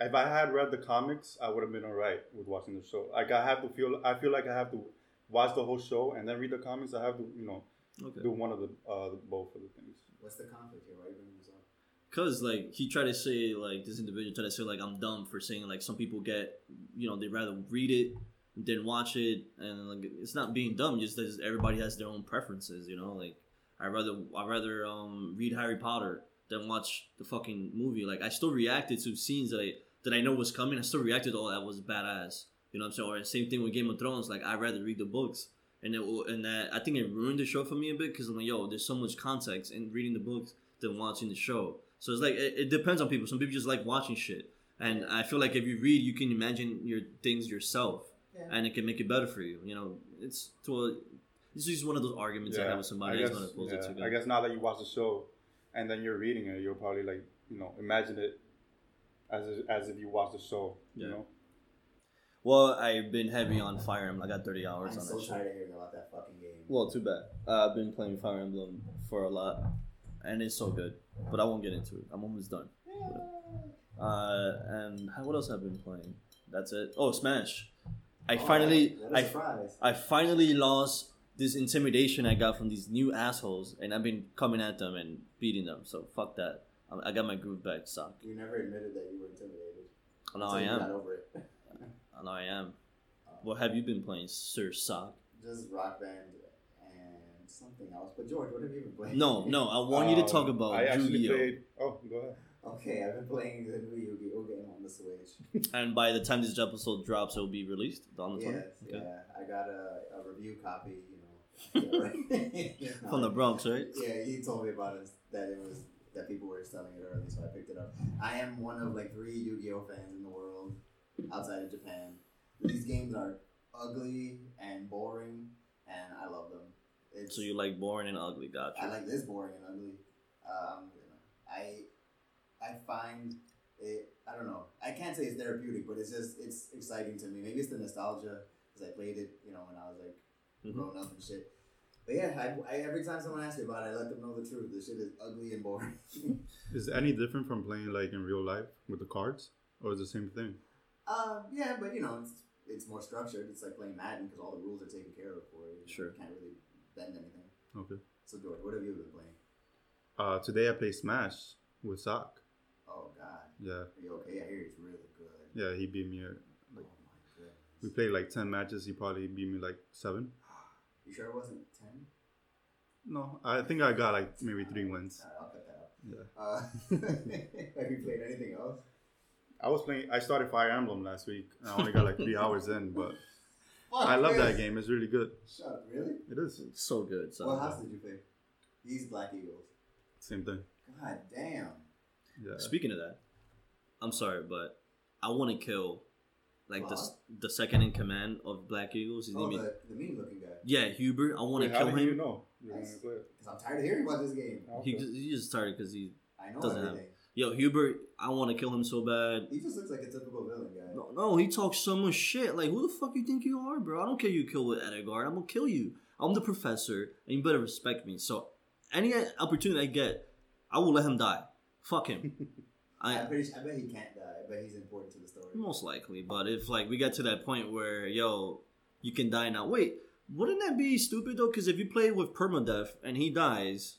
C: if I had read the comics, I would have been alright with watching the show. Like I have to feel, I feel like I have to watch the whole show and then read the comics. I have to, you know,
B: okay.
C: do one of the uh, both of the things.
A: what's the conflict here? Why are you bringing this up?
B: Cause like he tried to say like this individual tried to say like I'm dumb for saying like some people get you know they rather read it than watch it and like it's not being dumb just that everybody has their own preferences you know like I rather I rather um read Harry Potter than watch the fucking movie like I still reacted to scenes that I that I know was coming I still reacted oh that was badass you know what I'm saying or same thing with Game of Thrones like I'd rather read the books and it and that I think it ruined the show for me a bit because I'm like yo there's so much context in reading the books than watching the show. So it's like it, it depends on people. Some people just like watching shit, and I feel like if you read, you can imagine your things yourself,
A: Yeah.
B: and it can make it better for you. You know, it's to a. It's just one of those arguments I have with somebody
C: I guess,
B: gonna it
C: yeah. I guess now that you watch the show and then you're reading it, you'll probably like, you know, imagine it as if, as if you watch the show. You know,
B: Well, I've been heavy on Fire Emblem. I got 30 hours
A: I'm
B: on
A: so
B: that shit.
A: tired of hearing about that fucking game.
B: Well, too bad. Uh, I've been playing Fire Emblem for a lot, and it's so good. But I won't get into it. I'm almost done. Uh, and what else have I been playing? That's it. Oh, Smash. I
A: Oh,
B: finally, I,
A: surprise.
B: I finally lost this intimidation I got from these new assholes, and I've been coming at them and beating them. So fuck that. I, I got my groove back. Suck.
A: You never admitted that you were intimidated.
B: Know I am.
A: over.
B: I know I am. What have you been playing, Sir Sock?
A: Just rock band and something else. But George, what have you been playing?
B: No, no. I want you to talk
C: Um,
B: about
C: I
B: Yu-Gi-Oh.
C: played. Oh, go ahead.
A: Okay, I've been playing the new Yu-Gi-Oh game on the Switch.
B: And by the time this episode drops, it will be released on the 20th.
A: Yes,
B: Okay.
A: yeah. I got a, a review copy, you know. Yeah, right.
B: From the Bronx, right?
A: Yeah, he told me about it that it was that people were selling it early, so I picked it up. I am one of like three Yu-Gi-Oh fans in the world outside of Japan. These games are ugly and boring, and I love them. It's,
B: So you like boring and ugly, gotcha.
A: I like this boring and ugly. Um, I I find it. I don't know. I can't say it's therapeutic, but it's just it's exciting to me. Maybe it's the nostalgia because I played it, you know, when I was like
B: Mhm.
A: grown up and shit. But yeah, I, I, every time someone asks me about it, I let them know the truth. This shit is ugly and boring.
C: Is it any different from playing like in real life with the cards, or is it the same thing?
A: Um, yeah, but you know, it's it's more structured. It's like playing Madden because all the rules are taken care of for you.
B: Sure.
A: You can't really bend anything.
C: Okay.
A: So George, what have you been playing?
C: Uh, today I played Smash with Sock.
A: Oh God,
C: Yeah,
A: are you okay? I hear he's really good.
C: yeah, he beat me. At,
A: oh my goodness.
C: we played like ten matches. He probably beat me like seven.
A: You sure it wasn't ten?
C: No, I think I got like maybe three wins.
A: I'll cut that out.
C: Yeah.
A: Uh, have you played anything else?
C: I was playing. I started Fire Emblem last week. I only got like three hours in, but
A: Fuck
C: I love
A: this.
C: that game. It's really good.
A: Shut up, really?
C: It is
B: It's so good. So.
A: What house did you play? These Black Eagles.
C: same thing.
A: God damn.
C: Yeah.
B: Speaking of that, I'm sorry, but I want to kill like the
A: What?
B: the second in command of Black Eagles. His
A: Oh,
B: name is
A: the, the mean looking guy.
B: yeah Hubert. I want to kill him.
C: you know? You're
A: Nice.
C: gonna play it?
A: Because I'm tired of hearing about this game.
B: He
C: Okay.
B: just, he just started because he
A: I know
B: Doesn't have- yo Hubert. I want to kill him so bad.
A: He just looks like a typical villain guy.
B: No, no, he talks so much shit. Like, who the fuck you think you are, bro? I don't care you kill with Edelgard. I'm gonna kill you. I'm the professor, and you better respect me. So, any opportunity I get, I will let him die. Fuck him.
A: I'm
B: I
A: pretty sure, I bet he can't die. but he's important to the story.
B: most likely, but if like we get to that point where yo, you can die now. Wait, wouldn't that be stupid though? Because if you play with permadeath and he dies,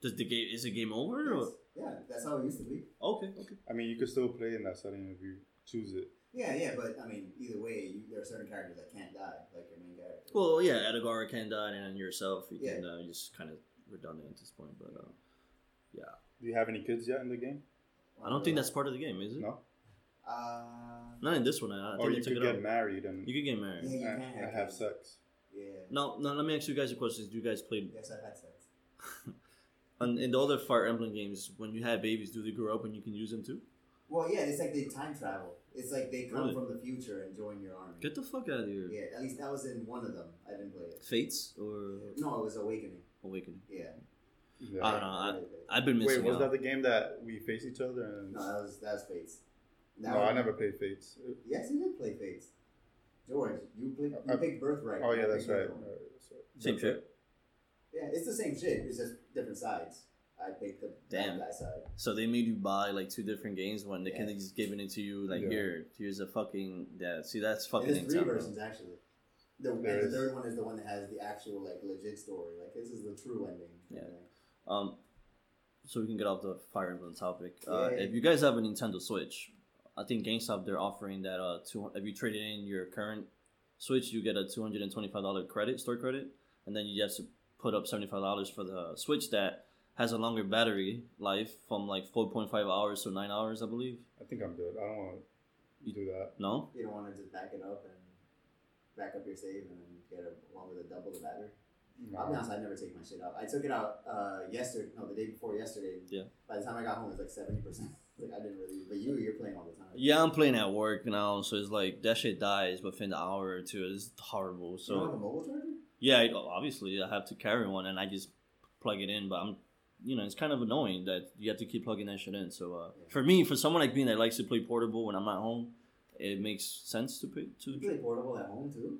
B: does the game is the game over? Or?
A: Yes. Yeah, that's how it used to be.
B: Okay, okay.
C: I mean, you could still play in that setting if you choose it.
A: Yeah, yeah, but I mean, either way, you, there are certain characters that can't die, like your main character.
B: Well, yeah, Edelgard can die, and then yourself, you
A: Yeah.
B: can uh, just kind of redundant at this point. But uh,
C: Do you have any kids yet in the game?
B: I don't think that's part of the game, is it?
C: No.
A: Uh,
B: Not in this one. I, I think
C: Or
B: they
C: you
B: took
C: could get
B: out.
C: married and,
B: You could get married.
A: Yeah, you
C: and-
A: can
C: and
A: have
C: have sex.
A: yeah.
B: No, now, let me ask you guys a question. Do you guys play
A: Yes, I've had sex.
B: on, in the other Fire Emblem games? When you have babies, do they grow up and you can use them too?
A: Well, yeah, it's like they time travel. It's like they come
B: Really?
A: from the future and join your army.
B: Get the fuck out of here.
A: Yeah, at least that was in one of them. I didn't play it.
B: Fates or
A: No, it was Awakening.
B: Awakening?
A: Yeah.
C: Yeah.
B: I don't know. I,
A: didn't play it.
B: I've been missing
C: Wait, was
B: out.
C: that the game that we face each other? And...
A: No, that was that was Fates. That
C: No,
A: was-
C: I never played Fates.
A: Yes, you did play Fates. George, you played. You
C: I-
A: picked Birthright.
C: Oh yeah, that's right.
A: the other one.
C: Alright, that's right.
B: Same shit.
C: Right.
A: Yeah, it's the same shit. It's just different sides. I picked the
B: Damn.
A: bad guy side.
B: So they made you buy like two different games when they
A: Yeah.
B: can just giving it to you like
C: Yeah.
B: here, here's a fucking yeah. See that's fucking
A: There's three versions actually. The, and the third one is the one that has the actual like legit story. Like this is the true ending.
B: Yeah.
A: kind.
B: Um, so we can get off the Fire Emblem topic. Uh,
A: Yeah.
B: if you guys have a Nintendo Switch, I think GameStop they're offering that uh, two, if you trade in your current Switch, you get a two hundred and twenty five dollar credit store credit, and then you have to put up seventy five dollars for the Switch that has a longer battery life from like four point five hours to nine hours, I believe.
C: I think I'm good. I don't want to do that.
B: No,
A: You don't want to just back it up and back up your save and then get a one with a double the battery. I'll be honest, I never take my shit out. I took it out uh, yesterday, no, the day before yesterday.
B: Yeah.
A: By the time I got home, it was like seventy percent. Like I didn't really, but you, you're playing all the time.
B: yeah, I'm playing at work now, so it's like that shit dies within an hour or two. It's horrible.
A: So you don't have a mobile charger?
B: Yeah, I, obviously I have to carry one, and I just plug it in. But I'm, you know, it's kind of annoying that you have to keep plugging that shit in. So uh,
A: Yeah.
B: for me, for someone like me that likes to play portable when I'm not home, it makes sense to pay
A: You
B: to.
A: play portable at home too?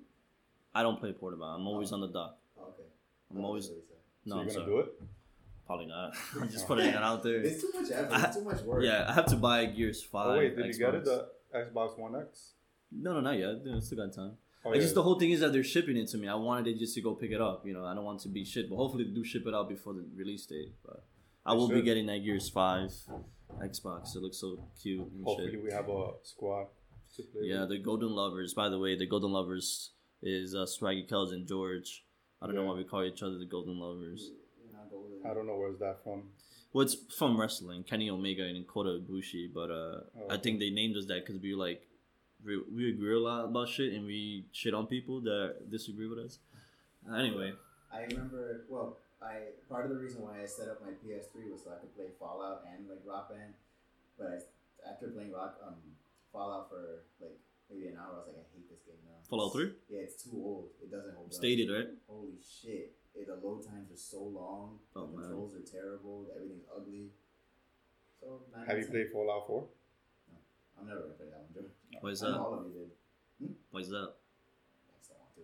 B: I don't play portable. I'm always on the dock.
A: Oh, okay.
B: I'm always
C: So
B: no.
C: you're
B: I'm
C: gonna
B: sorry.
C: do it?
B: Probably not. I'm just putting it out there.
A: It's too much effort.
B: I-
A: It's too much work.
B: Yeah, I have to buy Gears Five.
C: Oh wait, did you get it? The Xbox One X?
B: No, no, not yet. I still got time.
C: Oh,
B: I
C: yeah.
B: just the whole thing is that they're shipping it to me. I wanted it just to go pick it up. You know, I don't want to be shit, but hopefully they do ship it out before the release date. But I
C: They
B: will be getting that Gears Five Xbox. It looks so cute and
C: Hopefully
B: shit.
C: we have a squad.
B: Yeah,
C: with.
B: the Golden Lovers. By the way, the Golden Lovers is uh, Swaggy Kells and George. I don't know why we call each other the Golden Lovers.
A: Golden.
C: I don't know where's that from.
B: Well, it's from wrestling, Kenny Omega and Kota Ibushi. But uh,
C: Oh,
B: I think they named us that because we like we, we agree a lot about shit and we shit on people that disagree with us. Anyway,
A: I remember. Well, I part of the reason why I set up my PS3 was so I could play Fallout and like Rock Band. But I, after playing Rock um Fallout for like maybe an hour, I was like, I hate this game now.
B: Fallout Three
A: Yeah, it's too old. It doesn't hold up.
B: stated right.
A: Holy shit! It, the load times are so long.
B: Oh,
A: the
B: man.
A: controls are terrible. Everything's ugly. So
C: Have you
A: of
C: played Fallout 4?
A: 10. I'm never gonna play that one, Joe.
B: Why is
A: I know
B: that?
A: all of you did.
B: Why is that?
A: I just don't want to.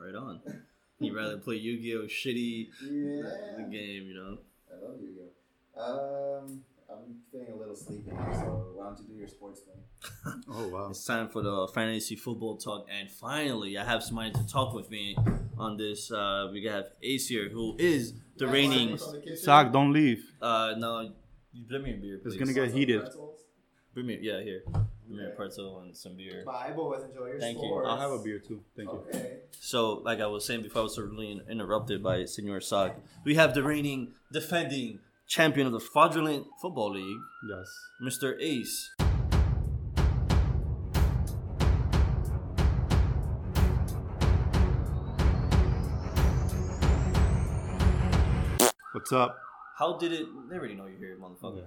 B: Right on. You'd rather play Yu-Gi-Oh! shitty
A: Yeah.
B: the game, you know.
A: I love Yu-Gi-Oh. Um, I'm feeling a little sleepy, so why don't you do your sports thing?
C: Oh wow.
B: It's time for the fantasy football talk, and finally, I have somebody to talk with me on this. Uh, we have Ace here, who is the reigning.
C: Sock, don't leave.
B: Uh, no, you bring me a beer, please.
C: It's gonna get heated.
B: Bring me, yeah, here. Bring me a
A: Okay.
B: pretzel and some beer.
A: Bye, boys. Enjoy your
B: Thank you.
C: I'll have a beer too. Thank you.
A: Okay.
B: So, like I was saying before, I was suddenly interrupted by Senor Sock. We have the reigning, defending champion of the fraudulent football league,
C: Yes.
B: Mr. Ace.
C: What's up?
B: How did it? They already know you're here, motherfucker.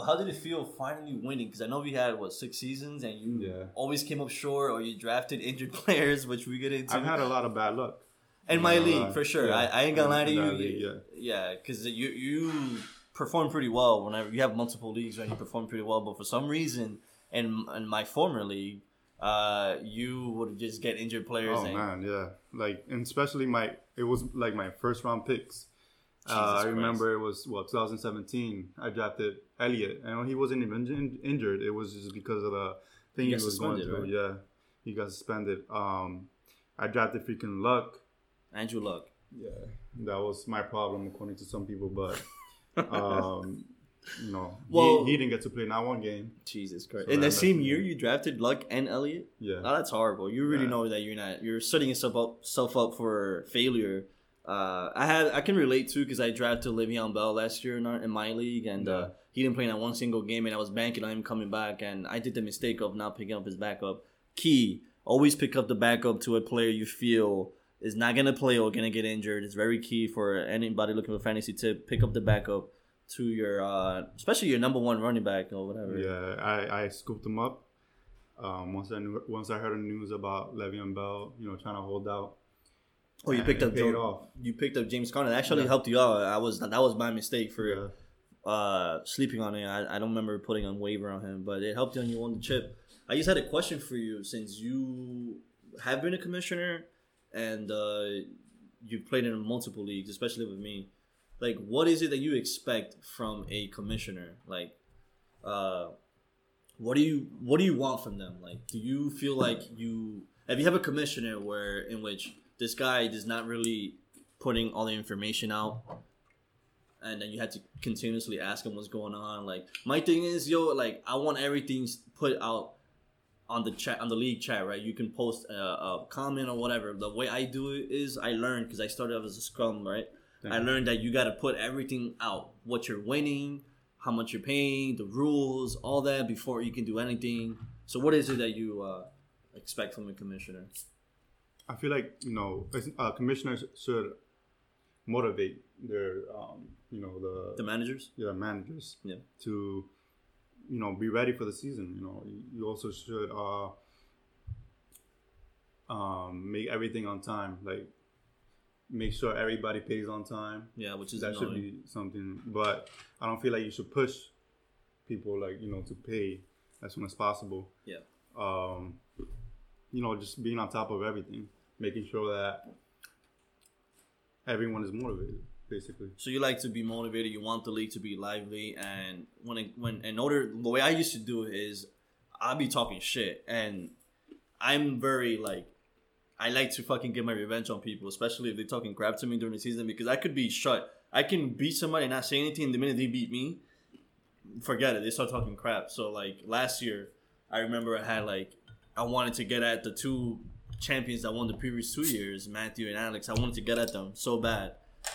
B: Uh, How did it feel finally winning? Because I know we had what six seasons, and you
C: Yeah.
B: always came up short, or you drafted injured players, which we get into.
C: I've had a lot of bad luck.
B: in my
C: Yeah,
B: league for sure.
C: yeah.
B: I, I ain't gonna lie to you.
C: league, yeah.
B: yeah, because you you perform pretty well whenever you have multiple leagues, right? You perform pretty well, but for some reason, in in my former league, uh, you would just get injured players.
C: Oh
B: and,
C: man, yeah. Like, and especially my, it was like my first round picks. Uh, I remember it was well 2017. I drafted Elliott, and he wasn't even in- injured. It was just because of the thing
B: He
C: he, was going through. Yeah, he got suspended. Um, I drafted freaking Luck.
B: Andrew Luck.
C: Yeah, that was my problem according to some people, but um, you know,
B: Well-
C: he, he didn't get to play not one game.
B: Jesus Christ!
C: So
B: In
C: that
B: the same year, you drafted Luck and Elliott.
C: Yeah,
B: Oh, that's horrible. You really
C: Yeah.
B: know that you're not. You're setting yourself up, self up for failure. Uh, I had I can relate to because I drafted Le'Veon Bell last year in, our, in my league, and uh, he didn't play in one single game, and I was banking on him coming back, and I did the mistake of not picking up his backup. Key: always pick up the backup to a player you feel is not gonna play or gonna get injured. It's very key for anybody looking for fantasy tip. Pick up the backup to your, uh, especially your number one running back or whatever.
C: yeah. I, I scooped him up. Um, once I knew, once I heard the news about Le'Veon Bell, you know, trying to hold out.
B: Oh, you picked up Joe-. You picked up James Conner. That actually
C: Yeah.
B: helped you out. I was that was my mistake for
C: Yeah.
B: uh, sleeping on it. I, I don't remember putting on waiver on him, but it helped you and you won the chip. I just had a question for you since you have been a commissioner and uh, you've played in multiple leagues, especially with me. Like, what is it that you expect from a commissioner? Like, uh, what do you what do you want from them? Like, do you feel like you if you have a commissioner where in which this guy is not really putting all the information out and then you had to continuously ask him what's going on. Like my thing is yo like i want everything put out on the chat on the league chat right? You can post a, a comment or whatever. The way i do it is i learned because i started off as a scrum right?
C: Thank
B: i learned that you got to put everything out what you're winning how much you're paying the rules all that before you can do anything. So what is it that you uh, expect from a commissioner
C: I feel like you know, uh, commissioners should motivate their, um, you know, the
B: the managers?
C: Yeah, managers
B: Yeah.
C: to you know be ready for the season you know. You- also should uh um make everything on time like make sure everybody pays on time.
B: Yeah which is
C: that should be something but i don't feel like you should push people like you know to pay as soon as possible.
B: Yeah.
C: um, you know, just being on top of everything, making sure that everyone is motivated, basically.
B: So you like to be motivated. You want the league to be lively, and when it, when in order, the way I used to do it is, I'll be talking shit, and I'm very like, I like to fucking get my revenge on people, especially if they're talking crap to me during the season, because I could be shut. I can beat somebody and not say anything. The minute they beat me, forget it. They start talking crap. So like last year, I remember I had like, I wanted to get at the two champions that won the previous two years, Matthew and Alex. I wanted to get at them so bad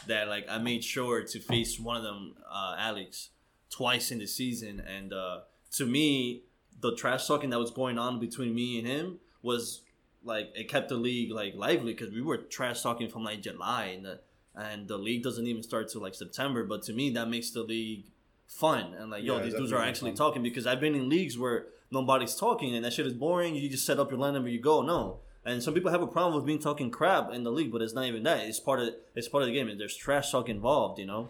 B: that like I made sure to face one of them, uh, Alex, twice in the season. And uh, to me, the trash talking that was going on between me and him was like it kept the league like lively because we were trash talking from like July and the and the league doesn't even start till like September. But to me, that makes the league fun and like yo,
C: Yeah,
B: these dudes are actually
C: fun.
B: talking because I've been in leagues where nobody's talking and that shit is boring. You just set up your lineup and you go. No. And some people have a problem with being talking crap in the league, but it's not even that. It's part of it's part of the game. There's trash talk involved, you know.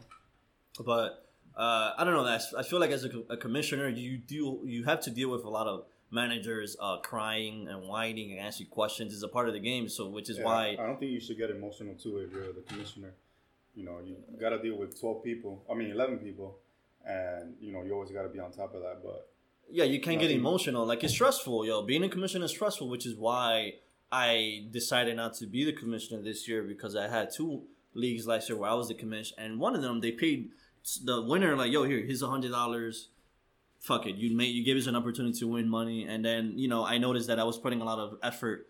B: But uh, I don't know. That's I feel like as a, a commissioner, you deal you have to deal with a lot of managers uh, crying and whining and asking questions. Is a part of the game. So which is
C: Yeah,
B: why
C: I don't think you should get emotional too if you're the commissioner. You know, you got to deal with 12 people. I mean, 11 people, and you know, you always got to be on top of that. But
B: yeah, you can't get emotional. Like it's stressful, yo. Being a commissioner is stressful, which is why I decided not to be the commissioner this year because I had two leagues last year where I was the commissioner, and one of them they paid the winner like, yo, here, here's a hundred dollars. Fuck it, you made you gave us an opportunity to win money, and then you know I noticed that I was putting a lot of effort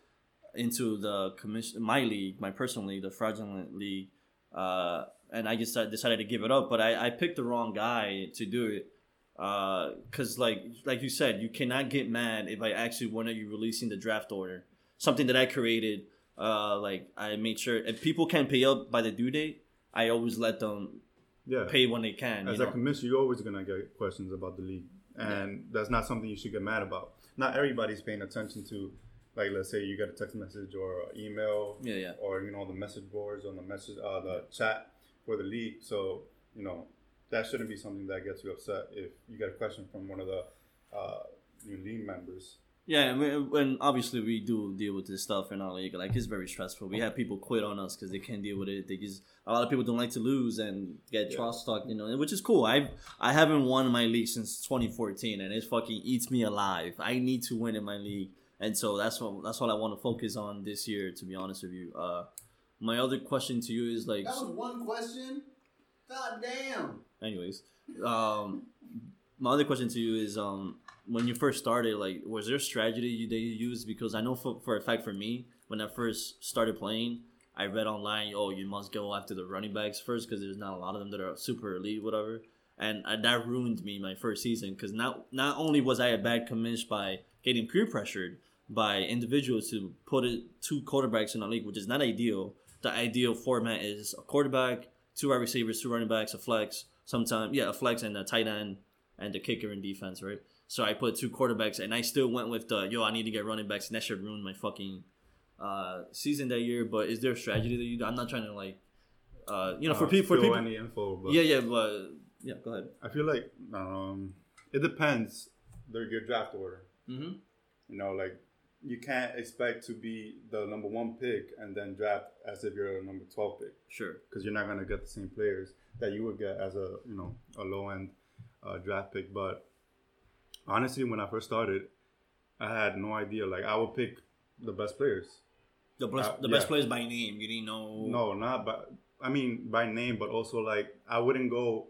B: into the commission, my league, my personal league, the fraudulent league, uh, and I just decided to give it up. But I, I picked the wrong guy to do it because like like you said you cannot get mad if i actually want you releasing the draft order something that i created uh like i made sure if people can pay up by the due date i always let them
C: yeah,
B: pay when they can
C: as
B: you
C: a
B: know?
C: commissioner, you're always gonna get questions about the league, and that's not something you should get mad about. Not everybody's paying attention to, like, let's say you get a text message or email,
B: yeah yeah
C: or you know the message boards on the message, uh, the chat for the league. So you know that shouldn't be something that gets you upset if you get a question from one of the uh, new league members.
B: yeah and, we, and obviously we do deal with this stuff in our league like it's very stressful we have people quit on us because they can't deal with it they just a lot of people don't like to lose and get
C: Yeah.
B: trust talk you know which is cool i i haven't won my league since 2014 and it fucking eats me alive i need to win in my league and so that's what that's what i want to focus on this year to be honest with you uh my other question to you is like
A: That was one question. God damn.
B: Anyways um my other question to you is um when you first started like was there a strategy you, that you used? Because i know for, for a fact for me when i first started playing i read online oh you must go after the running backs first because there's not a lot of them that are super elite whatever. And uh, that ruined me my first season because not not only was i a bad commish by getting peer pressured by individuals to put it two quarterbacks in a league which is not ideal. The ideal format is a quarterback two wide receivers, two running backs, a flex, sometime yeah, a flex and a tight end and the kicker in defense, right? So I put two quarterbacks and I still went with the yo, I need to get running backs and that should ruin my fucking uh, season that year. But is there a strategy that you Do? I'm not trying to like uh, you know, for
C: Uh,
B: people for people
C: any info, but
B: Yeah, yeah, but yeah, go ahead.
C: I feel like um, it depends. The, your draft order.
B: Mm-hmm.
C: You know, like you can't expect to be the number one pick and then draft as if you're a number twelve pick
B: Sure.
C: because you're not gonna get the same players that you would get as a you know a low end uh, draft pick. But honestly, when I first started, I had no idea. Like I would pick the best players.
B: The best,
C: Uh,
B: the best
C: yeah.
B: players by name. You didn't know.
C: No, not by. I mean by name, but also like I wouldn't go.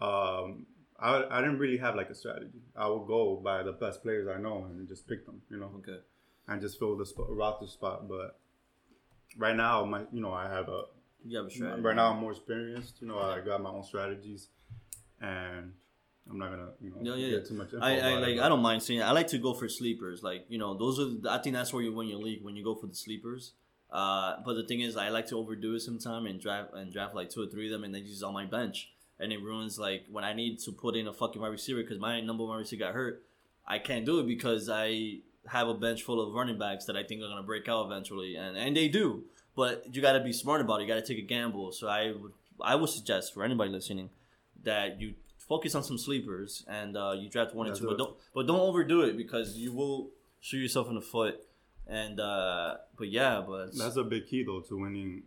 C: Um, I I didn't really have like a strategy. I would go by the best players I know and just pick them. You know.
B: Okay.
C: and just fill the spot, roster spot. But right now, my you know I have a
B: You have a strategy.
C: right now I'm more experienced. You know I got my own strategies, and I'm not gonna you know
B: Yeah, yeah,
C: get
B: yeah.
C: too much.
B: I, I
C: it,
B: like
C: but-
B: I don't mind saying I like to go for sleepers. Like you know, those are the- I think that's where you win your league when you go for the sleepers. Uh, but the thing is, I like to overdo it sometimes and draft and draft like two or three of them, and then just on my bench, and it ruins like when I need to put in a fucking wide receiver because my number one receiver got hurt. I can't do it because I have a bench full of running backs that I think are gonna break out eventually, and and they do. But you got to be smart about it. You got to take a gamble. So I would I would suggest for anybody listening that you focus on some sleepers and uh, you draft one and
C: That's
B: two, but don't but don't overdo it because you will shoot yourself in the foot. And uh, but yeah, but
C: That's a big key though to winning,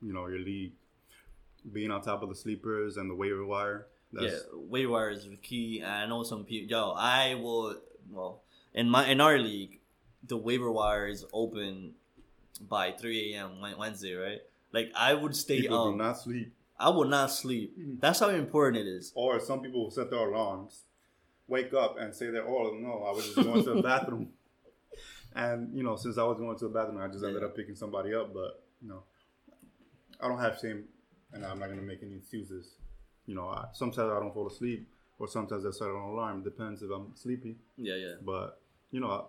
C: you know, your league. Being on top of the sleepers and the waiver wire. That's,
B: yeah, waiver wire is the key. And I know some people. Yo, I will. Well, in my in our league, the waiver wire is open by 3 a.m. Wednesday, right? Like I would stay
C: People
B: up.
C: do not sleep.
B: I would not sleep. Hmm. That's how important it is.
C: Or some people will set their alarms, wake up and say that, oh no, I was just going to the bathroom. And you know, since I was going to the bathroom, I just ended
B: Yeah.
C: up picking somebody up. But you know, I don't have shame, and I'm not gonna make any excuses. You know, I, sometimes I don't fall asleep, or sometimes I set an alarm. Depends if I'm sleepy.
B: Yeah, yeah.
C: But you know, I,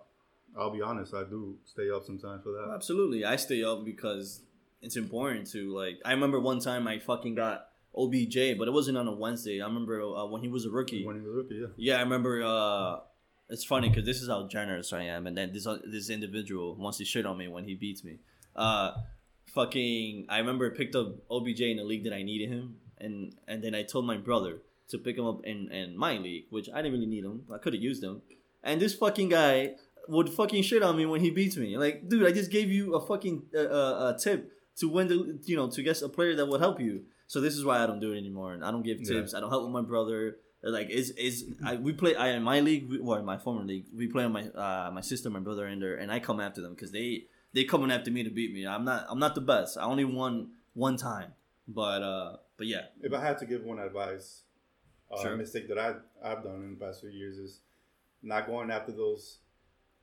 C: I'll be honest, I do stay up sometimes for that.
B: Absolutely. I stay up because it's important to like I remember one time I fucking got OBJ, but it wasn't on a Wednesday. I remember uh, when he was a rookie.
C: When he was a rookie, yeah.
B: Yeah, I remember uh it's funny cuz this is how generous I am and then this uh, this individual wants to shit on me when he beats me. Uh fucking I remember I picked up OBJ in the league that I needed him and and then I told my brother to pick him up in in my league, which I didn't really need him. I could have used him. And this fucking guy would fucking shit on me when he beats me. Like, dude, I just gave you a fucking uh, uh, tip to win the, you know, to guess a player that would help you. So this is why I don't do it anymore. And I don't give
C: Yeah.
B: tips. I don't help with my brother. Like, is is I we play I in my league, we, well, in my former league, we play on my uh my sister, my brother, in there, and I come after them because they they coming after me to beat me. I'm not I'm not the best. I only won one time, but uh, but yeah,
C: If I had to give one advice, uh,
B: Sure.
C: mistake that I I've done in the past few years is not going after those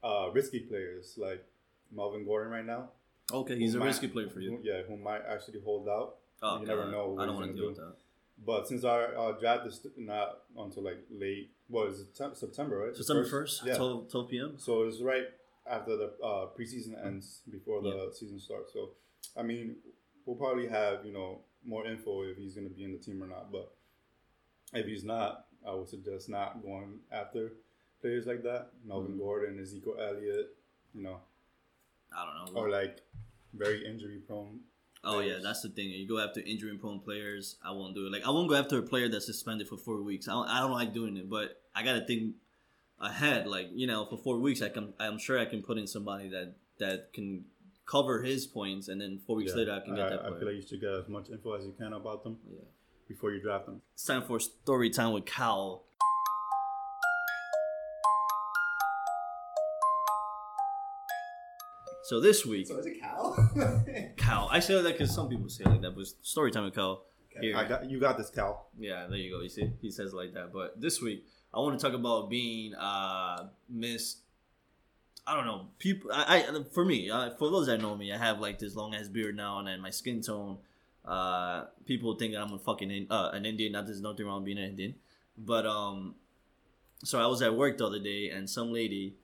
C: uh, risky players like Melvin Gordon right now.
B: okay, he's a
C: might-
B: risky player for you.
C: who- yeah, who might actually hold out.
B: Oh,
C: you never
B: God.
C: know what
B: I don't want to deal with that.
C: But since our uh, draft is not until like late, what is it, September, right?
B: September first,
C: Yeah.
B: 12, 12 p.m.
C: So it's right after the uh, preseason ends, before the
B: Yeah.
C: season starts. So, I mean, we'll probably have you know more info if he's going to be in the team or not. But if he's not, I would suggest not going after players like that, Melvin
B: Mhm.
C: Gordon, Ezekiel Elliott, you know,
B: I don't know.
C: or like very injury prone.
B: Oh yeah, that's the thing. You go after injury prone players. I won't do it. Like I won't go after a player that's suspended for four weeks. I don't, I don't like doing it, but I gotta think ahead. Like you know, for four weeks, I can. I'm sure I can put in somebody that that can cover his points, and then four weeks
C: Yeah.
B: later, I can get that
C: I,
B: player.
C: feel like you should get as much info as you can about them
B: yeah.
C: before you draft them.
B: It's time for story time with Cal. So this week,
A: So is it Cal?
B: Cal. I say that because some people say it like that, but story time with Cal. Here.
C: I got you. Got this, Cal.
B: Yeah, there you go. You see, he says it like that. But this week, I want to talk about being uh Miss. I don't know. People, I, I for me, uh, for those that know me, I have like this long ass beard now, and then my skin tone. Uh, people think that I'm a fucking in, uh, an Indian. Not there's nothing wrong with being an Indian, but um, so I was at work the other day, and some lady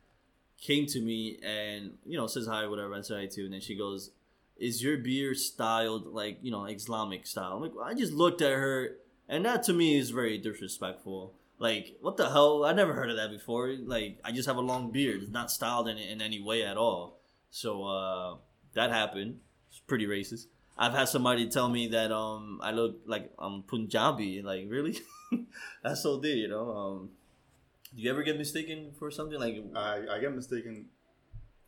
B: came to me and you know says hi, whatever. I say hi to, and then she goes, is your beard styled like you know Islamic style? I'm like, I just looked at her, and that to me is very disrespectful. Like, what the hell? I never heard of that before. Like, I just have a long beard. It's not styled in, in any way at all. So uh, that happened. It's pretty racist. I've had somebody tell me that um I look like I'm Punjabi. Like, really? That's so deep, you know. Um, do you ever get mistaken for something like?
C: I, I get mistaken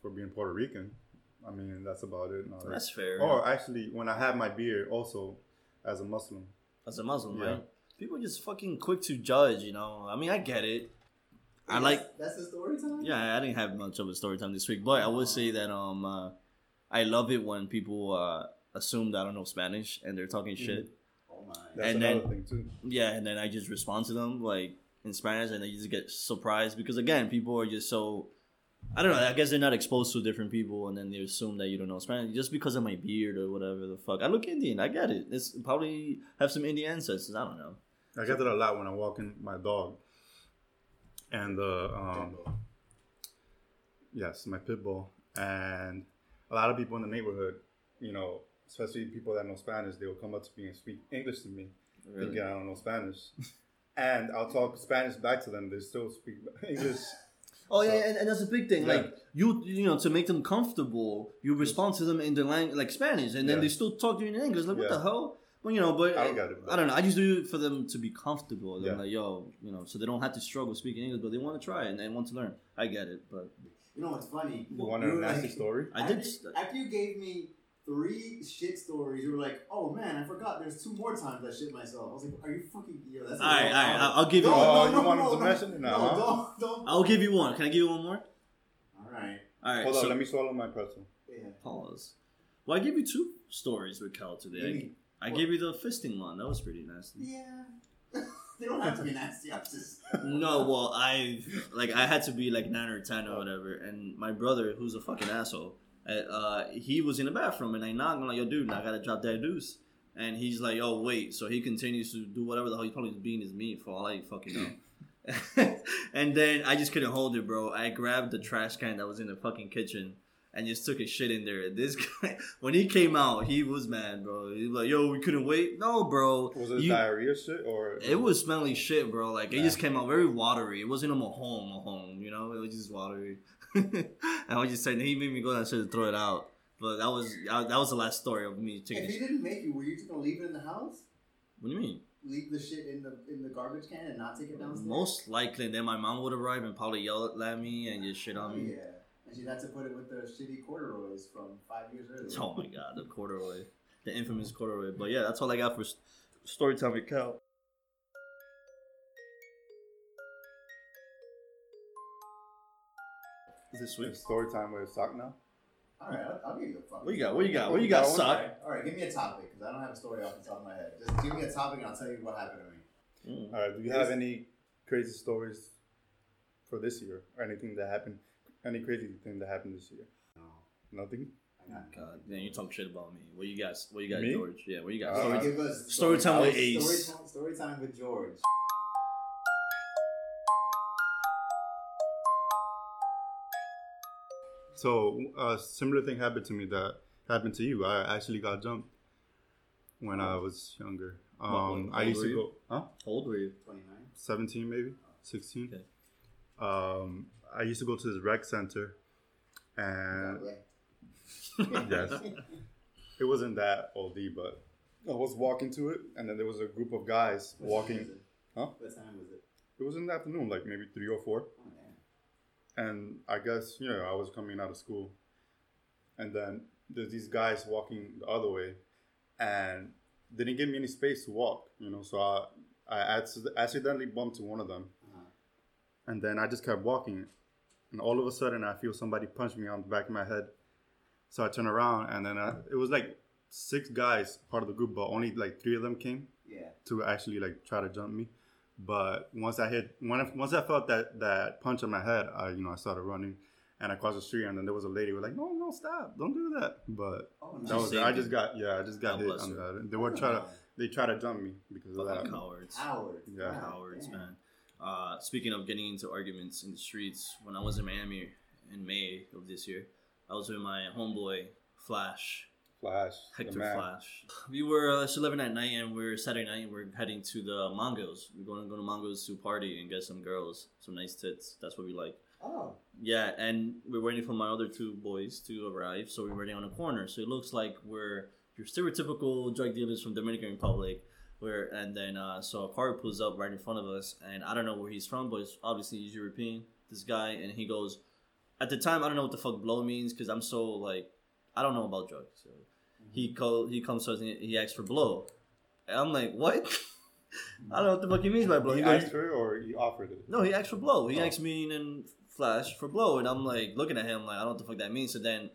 C: for being Puerto Rican. I mean, that's about it. No,
B: that's fair.
C: Or actually, when I have my beard, also as a Muslim.
B: as a Muslim,
C: Yeah.
B: right? People just fucking quick to judge, you know. I mean, I get it. I like,
A: That's the story time.
B: yeah, I didn't have much of a story time this week, but I would say that um, uh, I love it when people uh, assume that I don't know Spanish and they're talking shit.
A: Oh my.
C: That's
B: And
C: another
B: then-
C: thing too.
B: Yeah, and then I just respond to them like in Spanish, and they just get surprised because again, people are just so. I don't know. I guess they're not exposed to different people, and then they assume that you don't know Spanish just because of my beard or whatever the fuck. I look Indian. I get it. It's probably have some Indian ancestors. I don't know.
C: I get that a lot when I'm walking my dog. And uh, um, yes, my pit bull, and a lot of people in the neighborhood, you know, especially people that know Spanish, they will come up to me and speak English to me,
B: Really.
C: thinking I don't know Spanish, and I'll talk Spanish back to them. They still speak English.
B: Oh yeah, and, and that's a big thing.
C: Yeah.
B: Like you, you know, to make them comfortable, you respond to them in the language like Spanish, and then
C: Yeah.
B: they still talk to you in English. Like what
C: Yeah.
B: the hell? Well, you know, but
C: I don't get it,
B: I don't know. I just do it for them to be comfortable. They're
C: Yeah.
B: like, yo, you know, so they don't have to struggle speaking English, but they want to try it and they want to learn. I get it, but
A: You know what's funny?
C: You wanted a
A: were
C: nasty
A: like-
C: story?
B: I did.
A: After, after you gave me three shit stories, you were like, "Oh man, I forgot. There's two more times I shit myself." I was like, "Are you fucking?" Yo, that's. a
B: All right, all
A: long
B: right.
A: time.
B: I'll, I'll give you.
A: No,
C: Oh,
A: no,
C: you
A: no,
C: wanted
A: no,
C: to
A: no.
C: mention it now,
A: No,
C: huh?
A: don't, don't.
B: I'll give you one. Can I give you one more?
A: All right.
B: All right.
C: Hold
B: so,
C: on, let me swallow my pretzel.
A: Yeah.
B: pause. Well, I gave you two stories with Cal today.
A: Maybe.
B: I gave you the fisting one. That was pretty nasty.
A: Yeah. they don't have to be nasty. I'm just.
B: No, well, I like I had to be like nine or ten or oh. whatever, and my brother, who's a fucking asshole, uh, he was in the bathroom, and I knocked. I'm like, "Yo, dude, I gotta drop that deuce," and he's like, "Oh, wait." So he continues to do whatever the hell he's probably beating his meat for all I fucking know. and then I just couldn't hold it, bro. I grabbed the trash can that was in the fucking kitchen and just took a shit in there. This guy, when he came out, he was mad, bro. He was like, "Yo, we couldn't wait." No, bro.
C: Was it
B: You-
C: diarrhea shit or?
B: it was smelly shit, bro. Like it just came out very watery. It wasn't a home, a home, you know. It was just watery. And I was just saying, he made me go downstairs and throw it out. But that was uh, that was the last story of me taking. It.
A: If he didn't make you, were you just gonna leave it in the house?
B: What do you mean?
A: Leave the shit in the in the garbage can and not take it downstairs?
B: Most likely, then my mom would arrive and probably yell at me and just shit
A: Oh,
B: on me.
A: yeah. And she'd have to put it with the shitty corduroys from five years earlier.
B: Oh my god, the corduroy, the infamous corduroy. But yeah, that's all I got for story time with Cal. This sweet?
C: It's story time with sock now.
A: All right, I'll, I'll give you a fucking.
B: What you got? What you got? What you got,
C: Got
B: sock?
A: All right, all right, give me a topic because I don't have a story off the top of my head. Just give me a topic and I'll tell you what happened to me.
B: Mm.
C: All right. Do you have any crazy stories for this year or anything that happened? Any crazy thing that happened this year?
A: No,
C: Nothing.
B: God, man, you talk shit about me. What you got? What you got,
C: Me?
B: George? Yeah, what you got?
C: Uh,
B: Story-
A: Give us
B: story time with
A: story
B: Ace.
A: time- Story time with George.
C: So a similar thing happened to me that happened to you. I actually got jumped when I was younger. Um,
B: what
C: I used to go, huh?
B: How old were you?
A: Twenty nine.
C: 17 maybe, 16.
B: Okay.
C: Um, I used to go to this rec center, and Yes. it wasn't that OD, but I was walking to it, and then there was a group of guys walking. Huh?
A: What time was it?
C: It was in the afternoon, like maybe three or four.
A: Oh damn.
C: And I guess you know I was coming out of school, and then there's these guys walking the other way, and they didn't give me any space to walk. You know, so I I accidentally bumped to one of them,
A: Uh-huh.
C: and then I just kept walking, and all of a sudden I feel somebody punch me on the back of my head. So I turn around, and then I, it was like six guys part of the group, but only like three of them came
A: Yeah.
C: to actually like try to jump me. But once I hit, when I, once I felt that that punch on my head, I you know I started running, and I crossed the street, and then there was a lady who was like, "No, no, stop, don't do that." But
A: Oh
C: that was
B: saved
C: I just got yeah, I just got
B: God
C: hit
B: bless
C: on that. They were trying to they tried to jump me because of that.
B: cowards.
A: Howard.
C: Yeah.
B: Cowards,
A: damn.
B: man. Uh, speaking of getting into arguments in the streets, when I was in Miami in May of this year, I was with my homeboy Flash,
C: Flash,
B: Hector. Flash. We were uh, it's eleven at night, and we're Saturday night. and We're heading to the Mango's. We're going to go to Mango's to party and get some girls, some nice tits. That's what we like.
A: Oh.
B: Yeah, and we're waiting for my other two boys to arrive, so we're waiting on a corner. So it looks like we're your stereotypical drug dealers from the Dominican Republic. Where and then uh, so a car pulls up right in front of us, and I don't know where he's from, but it's obviously he's European. This guy, and he goes. At the time, I don't know what the fuck blow means because I'm so like, I don't know about drugs. So he call he comes to us and he- asks for blow, and I'm like, what? I don't know what the fuck he means by blow.
C: He
B: He
C: asked for or he offered it.
B: no, he asked for blow. He
C: Oh.
B: asked me and Flash for blow, and I'm like looking at him like I don't know what the fuck that means. So then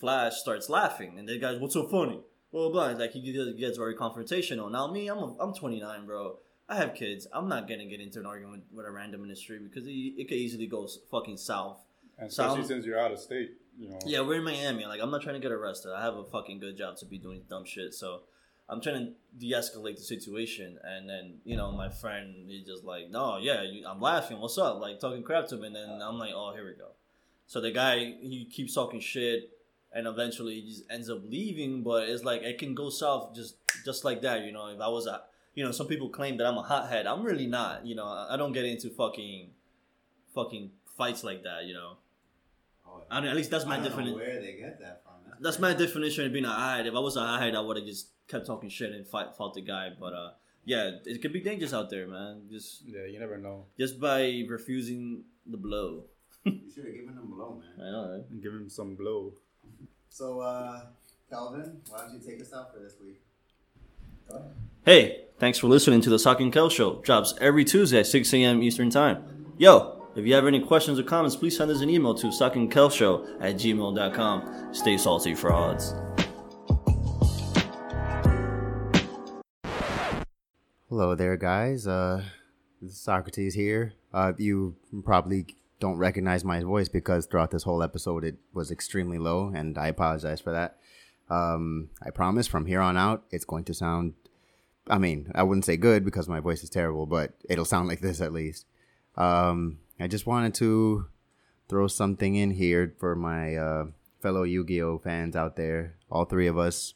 B: Flash starts laughing, and the guy's, "What's so funny?" Blah blah. blah. Like he gets- gets very confrontational. Now me, I'm a, I'm 29, bro. I have kids. I'm not gonna get into an argument with a random in the street because it, it could easily go fucking south.
C: And
B: So
C: especially
B: I'm-
C: since you're out of state, you know.
B: Yeah, we're in Miami. Like I'm not trying to get arrested. I have a fucking good job to be doing dumb shit. So I'm trying to de-escalate the situation. And then you know my friend he just like, no, yeah, you, I'm laughing. What's up? Like talking crap to him. And then I'm like, oh, here we go. So the guy he keeps talking shit, and eventually he just ends up leaving. But it's like it can go south just just like that. You know, if I was a you know, some people claim that I'm a hothead. I'm really not. You know, I don't get into fucking, fucking fights like that. You know, I mean, at least that's my
A: I don't know
B: definition.
A: where they get that from.
B: That's my definition of being a hide. If I was a hide, I would have just kept talking shit and fight fought the guy. But uh, yeah, it could be dangerous out there, man. Just
C: Yeah, you never know.
B: just by refusing the blow.
A: you should have given him a blow, man.
B: I know, right?
C: Give him some blow.
A: So, uh, Calvin, why don't you take us out for this week? Go ahead.
B: Hey, thanks for listening to the Sock and Kel Show. Drops every Tuesday at 6 a.m. Eastern Time. Yo, if you have any questions or comments, please send us an email to sockandkelshow at gmail.com. Stay salty, frauds.
A: Hello there, guys. Uh, Socrates here. Uh, you probably don't recognize my voice because throughout this whole episode it was extremely low, and I apologize for that. Um, I promise from here on out it's going to sound. I mean, I wouldn't say good because my voice is terrible, but it'll sound like this at least. Um, I just wanted to throw something in here for my uh, fellow Yu-Gi-Oh fans out there. All three of us.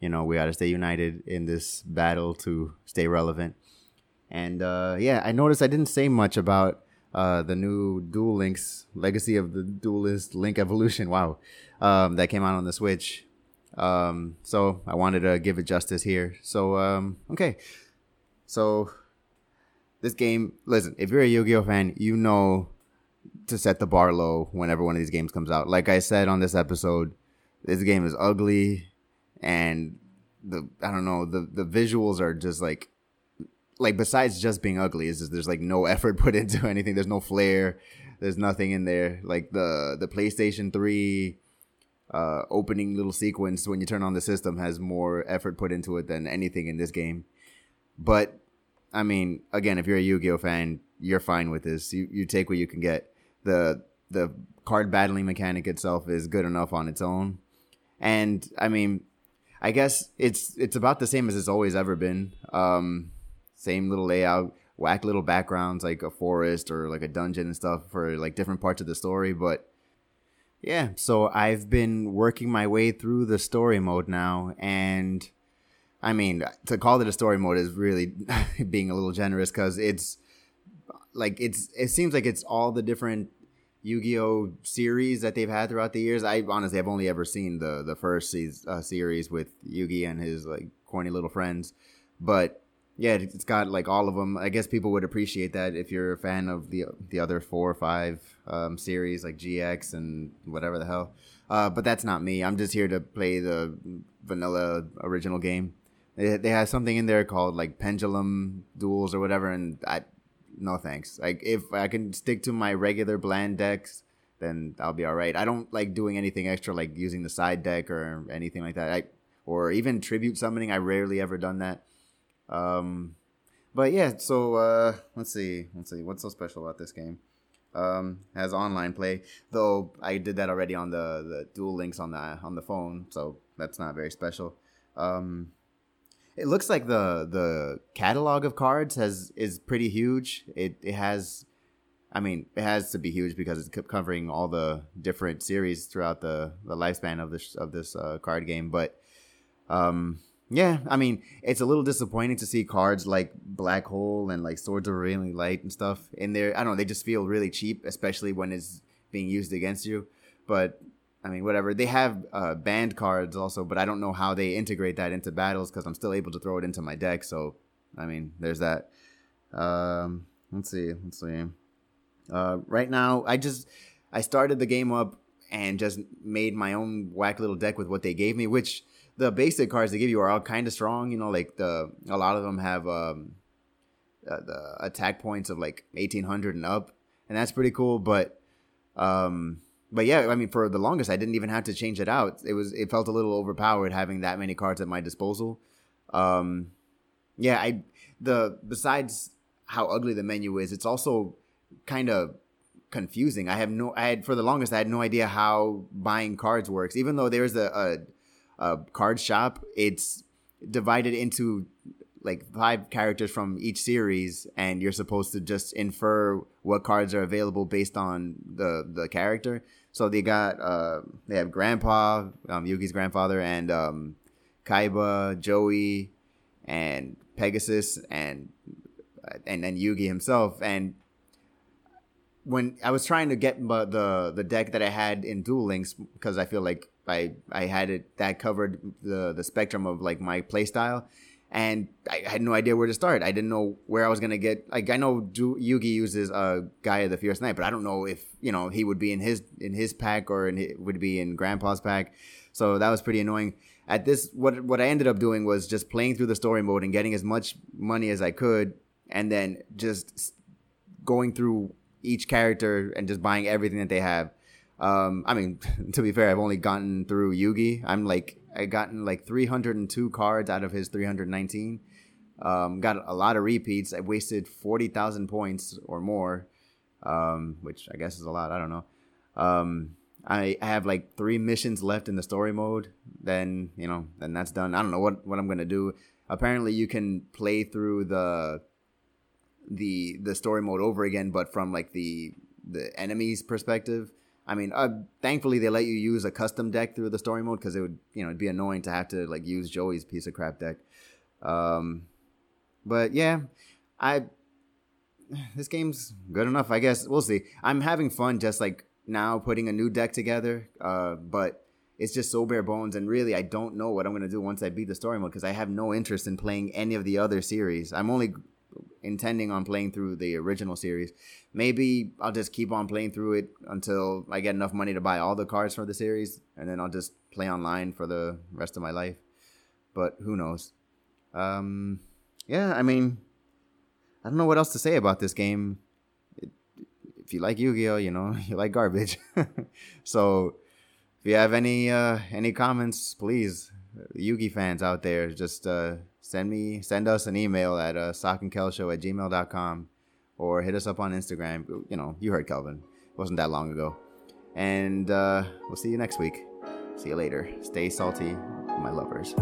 A: You know we got to stay united in this battle to stay relevant. And uh, yeah i noticed i didn't say much about uh, the new duel links legacy of the duelist link evolution. Wow. Um, that came out on the switch. Um, so i wanted to give it justice here. So um, okay. So this game listen if you're a yu-gi-oh fan you know to set the bar low whenever one of these games comes out like i said on this episode this game is ugly and the I don't know the the visuals are just like like besides just being ugly is there's like no effort put into anything. There's no flair. There's nothing in there. Like the the PlayStation Three uh, opening little sequence when you turn on the system has more effort put into it than anything in this game. But I mean, again, if you're a Yu-Gi-Oh fan, you're fine with this. You you take what you can get. The the card battling mechanic itself is good enough on its own. And I mean, I guess it's it's about the same as it's always ever been. Um, same little layout, whack little backgrounds like a forest or like a dungeon and stuff for like different parts of the story. But yeah, so I've been working my way through the story mode now, and I mean to call it a story mode is really being a little generous because it's like it's it seems like it's all the different Yu-Gi-Oh series that they've had throughout the years. I honestly have only ever seen the the first uh, series with Yugi and his like corny little friends, but yeah, it's got like all of them. I guess people would appreciate that if you're a fan of the the other four or five um, series like GX and whatever the hell. Uh, but that's not me. I'm just here to play the vanilla original game. They, they have something in there called like pendulum duels or whatever, and I no thanks. Like if I can stick to my regular bland decks, then I'll be all right. I don't like doing anything extra, like using the side deck or anything like that. I or even tribute summoning. I rarely ever done that. Um, but yeah. So uh, let's see. Let's see. What's so special about this game? Um, has online play, though I did that already on the the Duel Links on the on the phone, so that's not very special. Um, it looks like the the catalog of cards has is pretty huge. It it has, I mean, it has to be huge because it's covering all the different series throughout the the lifespan of this of this uh, card game. But um, yeah, I mean, it's a little disappointing to see cards like Black Hole and like Swords of Revealing Light and stuff in there. I don't know, they just feel really cheap, especially when it's being used against you. But I mean, whatever. They have uh, banned cards also, but I don't know how they integrate that into battles because I'm still able to throw it into my deck. So, I mean, there's that. Um, let's see. Let's see. Uh, right now, I just I started the game up and just made my own whack little deck with what they gave me. Which the basic cards they give you are all kind of strong. You know, like the a lot of them have um, uh, the attack points of like 1800 and up, and that's pretty cool. But um but yeah, I mean, for the longest, I didn't even have to change it out. It was it felt a little overpowered having that many cards at my disposal. Um, yeah, I the besides how ugly the menu is, it's also kind of confusing. I have no, I had for the longest, I had no idea how buying cards works. Even though there's a, a, a card shop, it's divided into like five characters from each series, and you're supposed to just infer what cards are available based on the the character. So they got uh, they have Grandpa, um, Yugi's grandfather, and um, Kaiba, Joey, and Pegasus, and and then Yugi himself. And when I was trying to get the the deck that I had in Duel Links, because I feel like I I had it that covered the the spectrum of like my playstyle. And I had no idea where to start. I didn't know where I was gonna get. Like I know Yugi uses a uh, Gaia the Fierce Knight, but I don't know if you know he would be in his in his pack or in his, would be in Grandpa's pack. So that was pretty annoying. At this, what what I ended up doing was just playing through the story mode and getting as much money as I could, and then just going through each character and just buying everything that they have. Um, I mean, to be fair, I've only gotten through Yugi. I'm like I gotten like 302 cards out of his 319. Um, got a lot of repeats. I wasted 40,000 points or more, um, which I guess is a lot. I don't know. Um, I, have like three missions left in the story mode. Then you know, then that's done. I don't know what what I'm gonna do. Apparently, you can play through the the the story mode over again, but from like the the enemy's perspective. I mean, uh, thankfully they let you use a custom deck through the story mode because it would, you know, it'd be annoying to have to like use Joey's piece of crap deck. Um, but yeah, I this game's good enough, I guess. We'll see. I'm having fun just like now putting a new deck together. Uh, but it's just so bare bones, and really, I don't know what I'm gonna do once I beat the story mode because I have no interest in playing any of the other series. I'm only intending on playing through the original series. Maybe I'll just keep on playing through it until I get enough money to buy all the cards for the series, and then I'll just play online for the rest of my life. But who knows? Um, yeah, I mean, I don't know what else to say about this game. It, if you like Yu-Gi-Oh, you know you like garbage. so, if you have any uh, any comments, please, Yu-Gi fans out there, just uh, send me send us an email at uh, sockandkelshow at gmail.com or hit us up on Instagram. You know, you heard Kelvin. It wasn't that long ago. And uh, we'll see you next week. See you later. Stay salty, my lovers.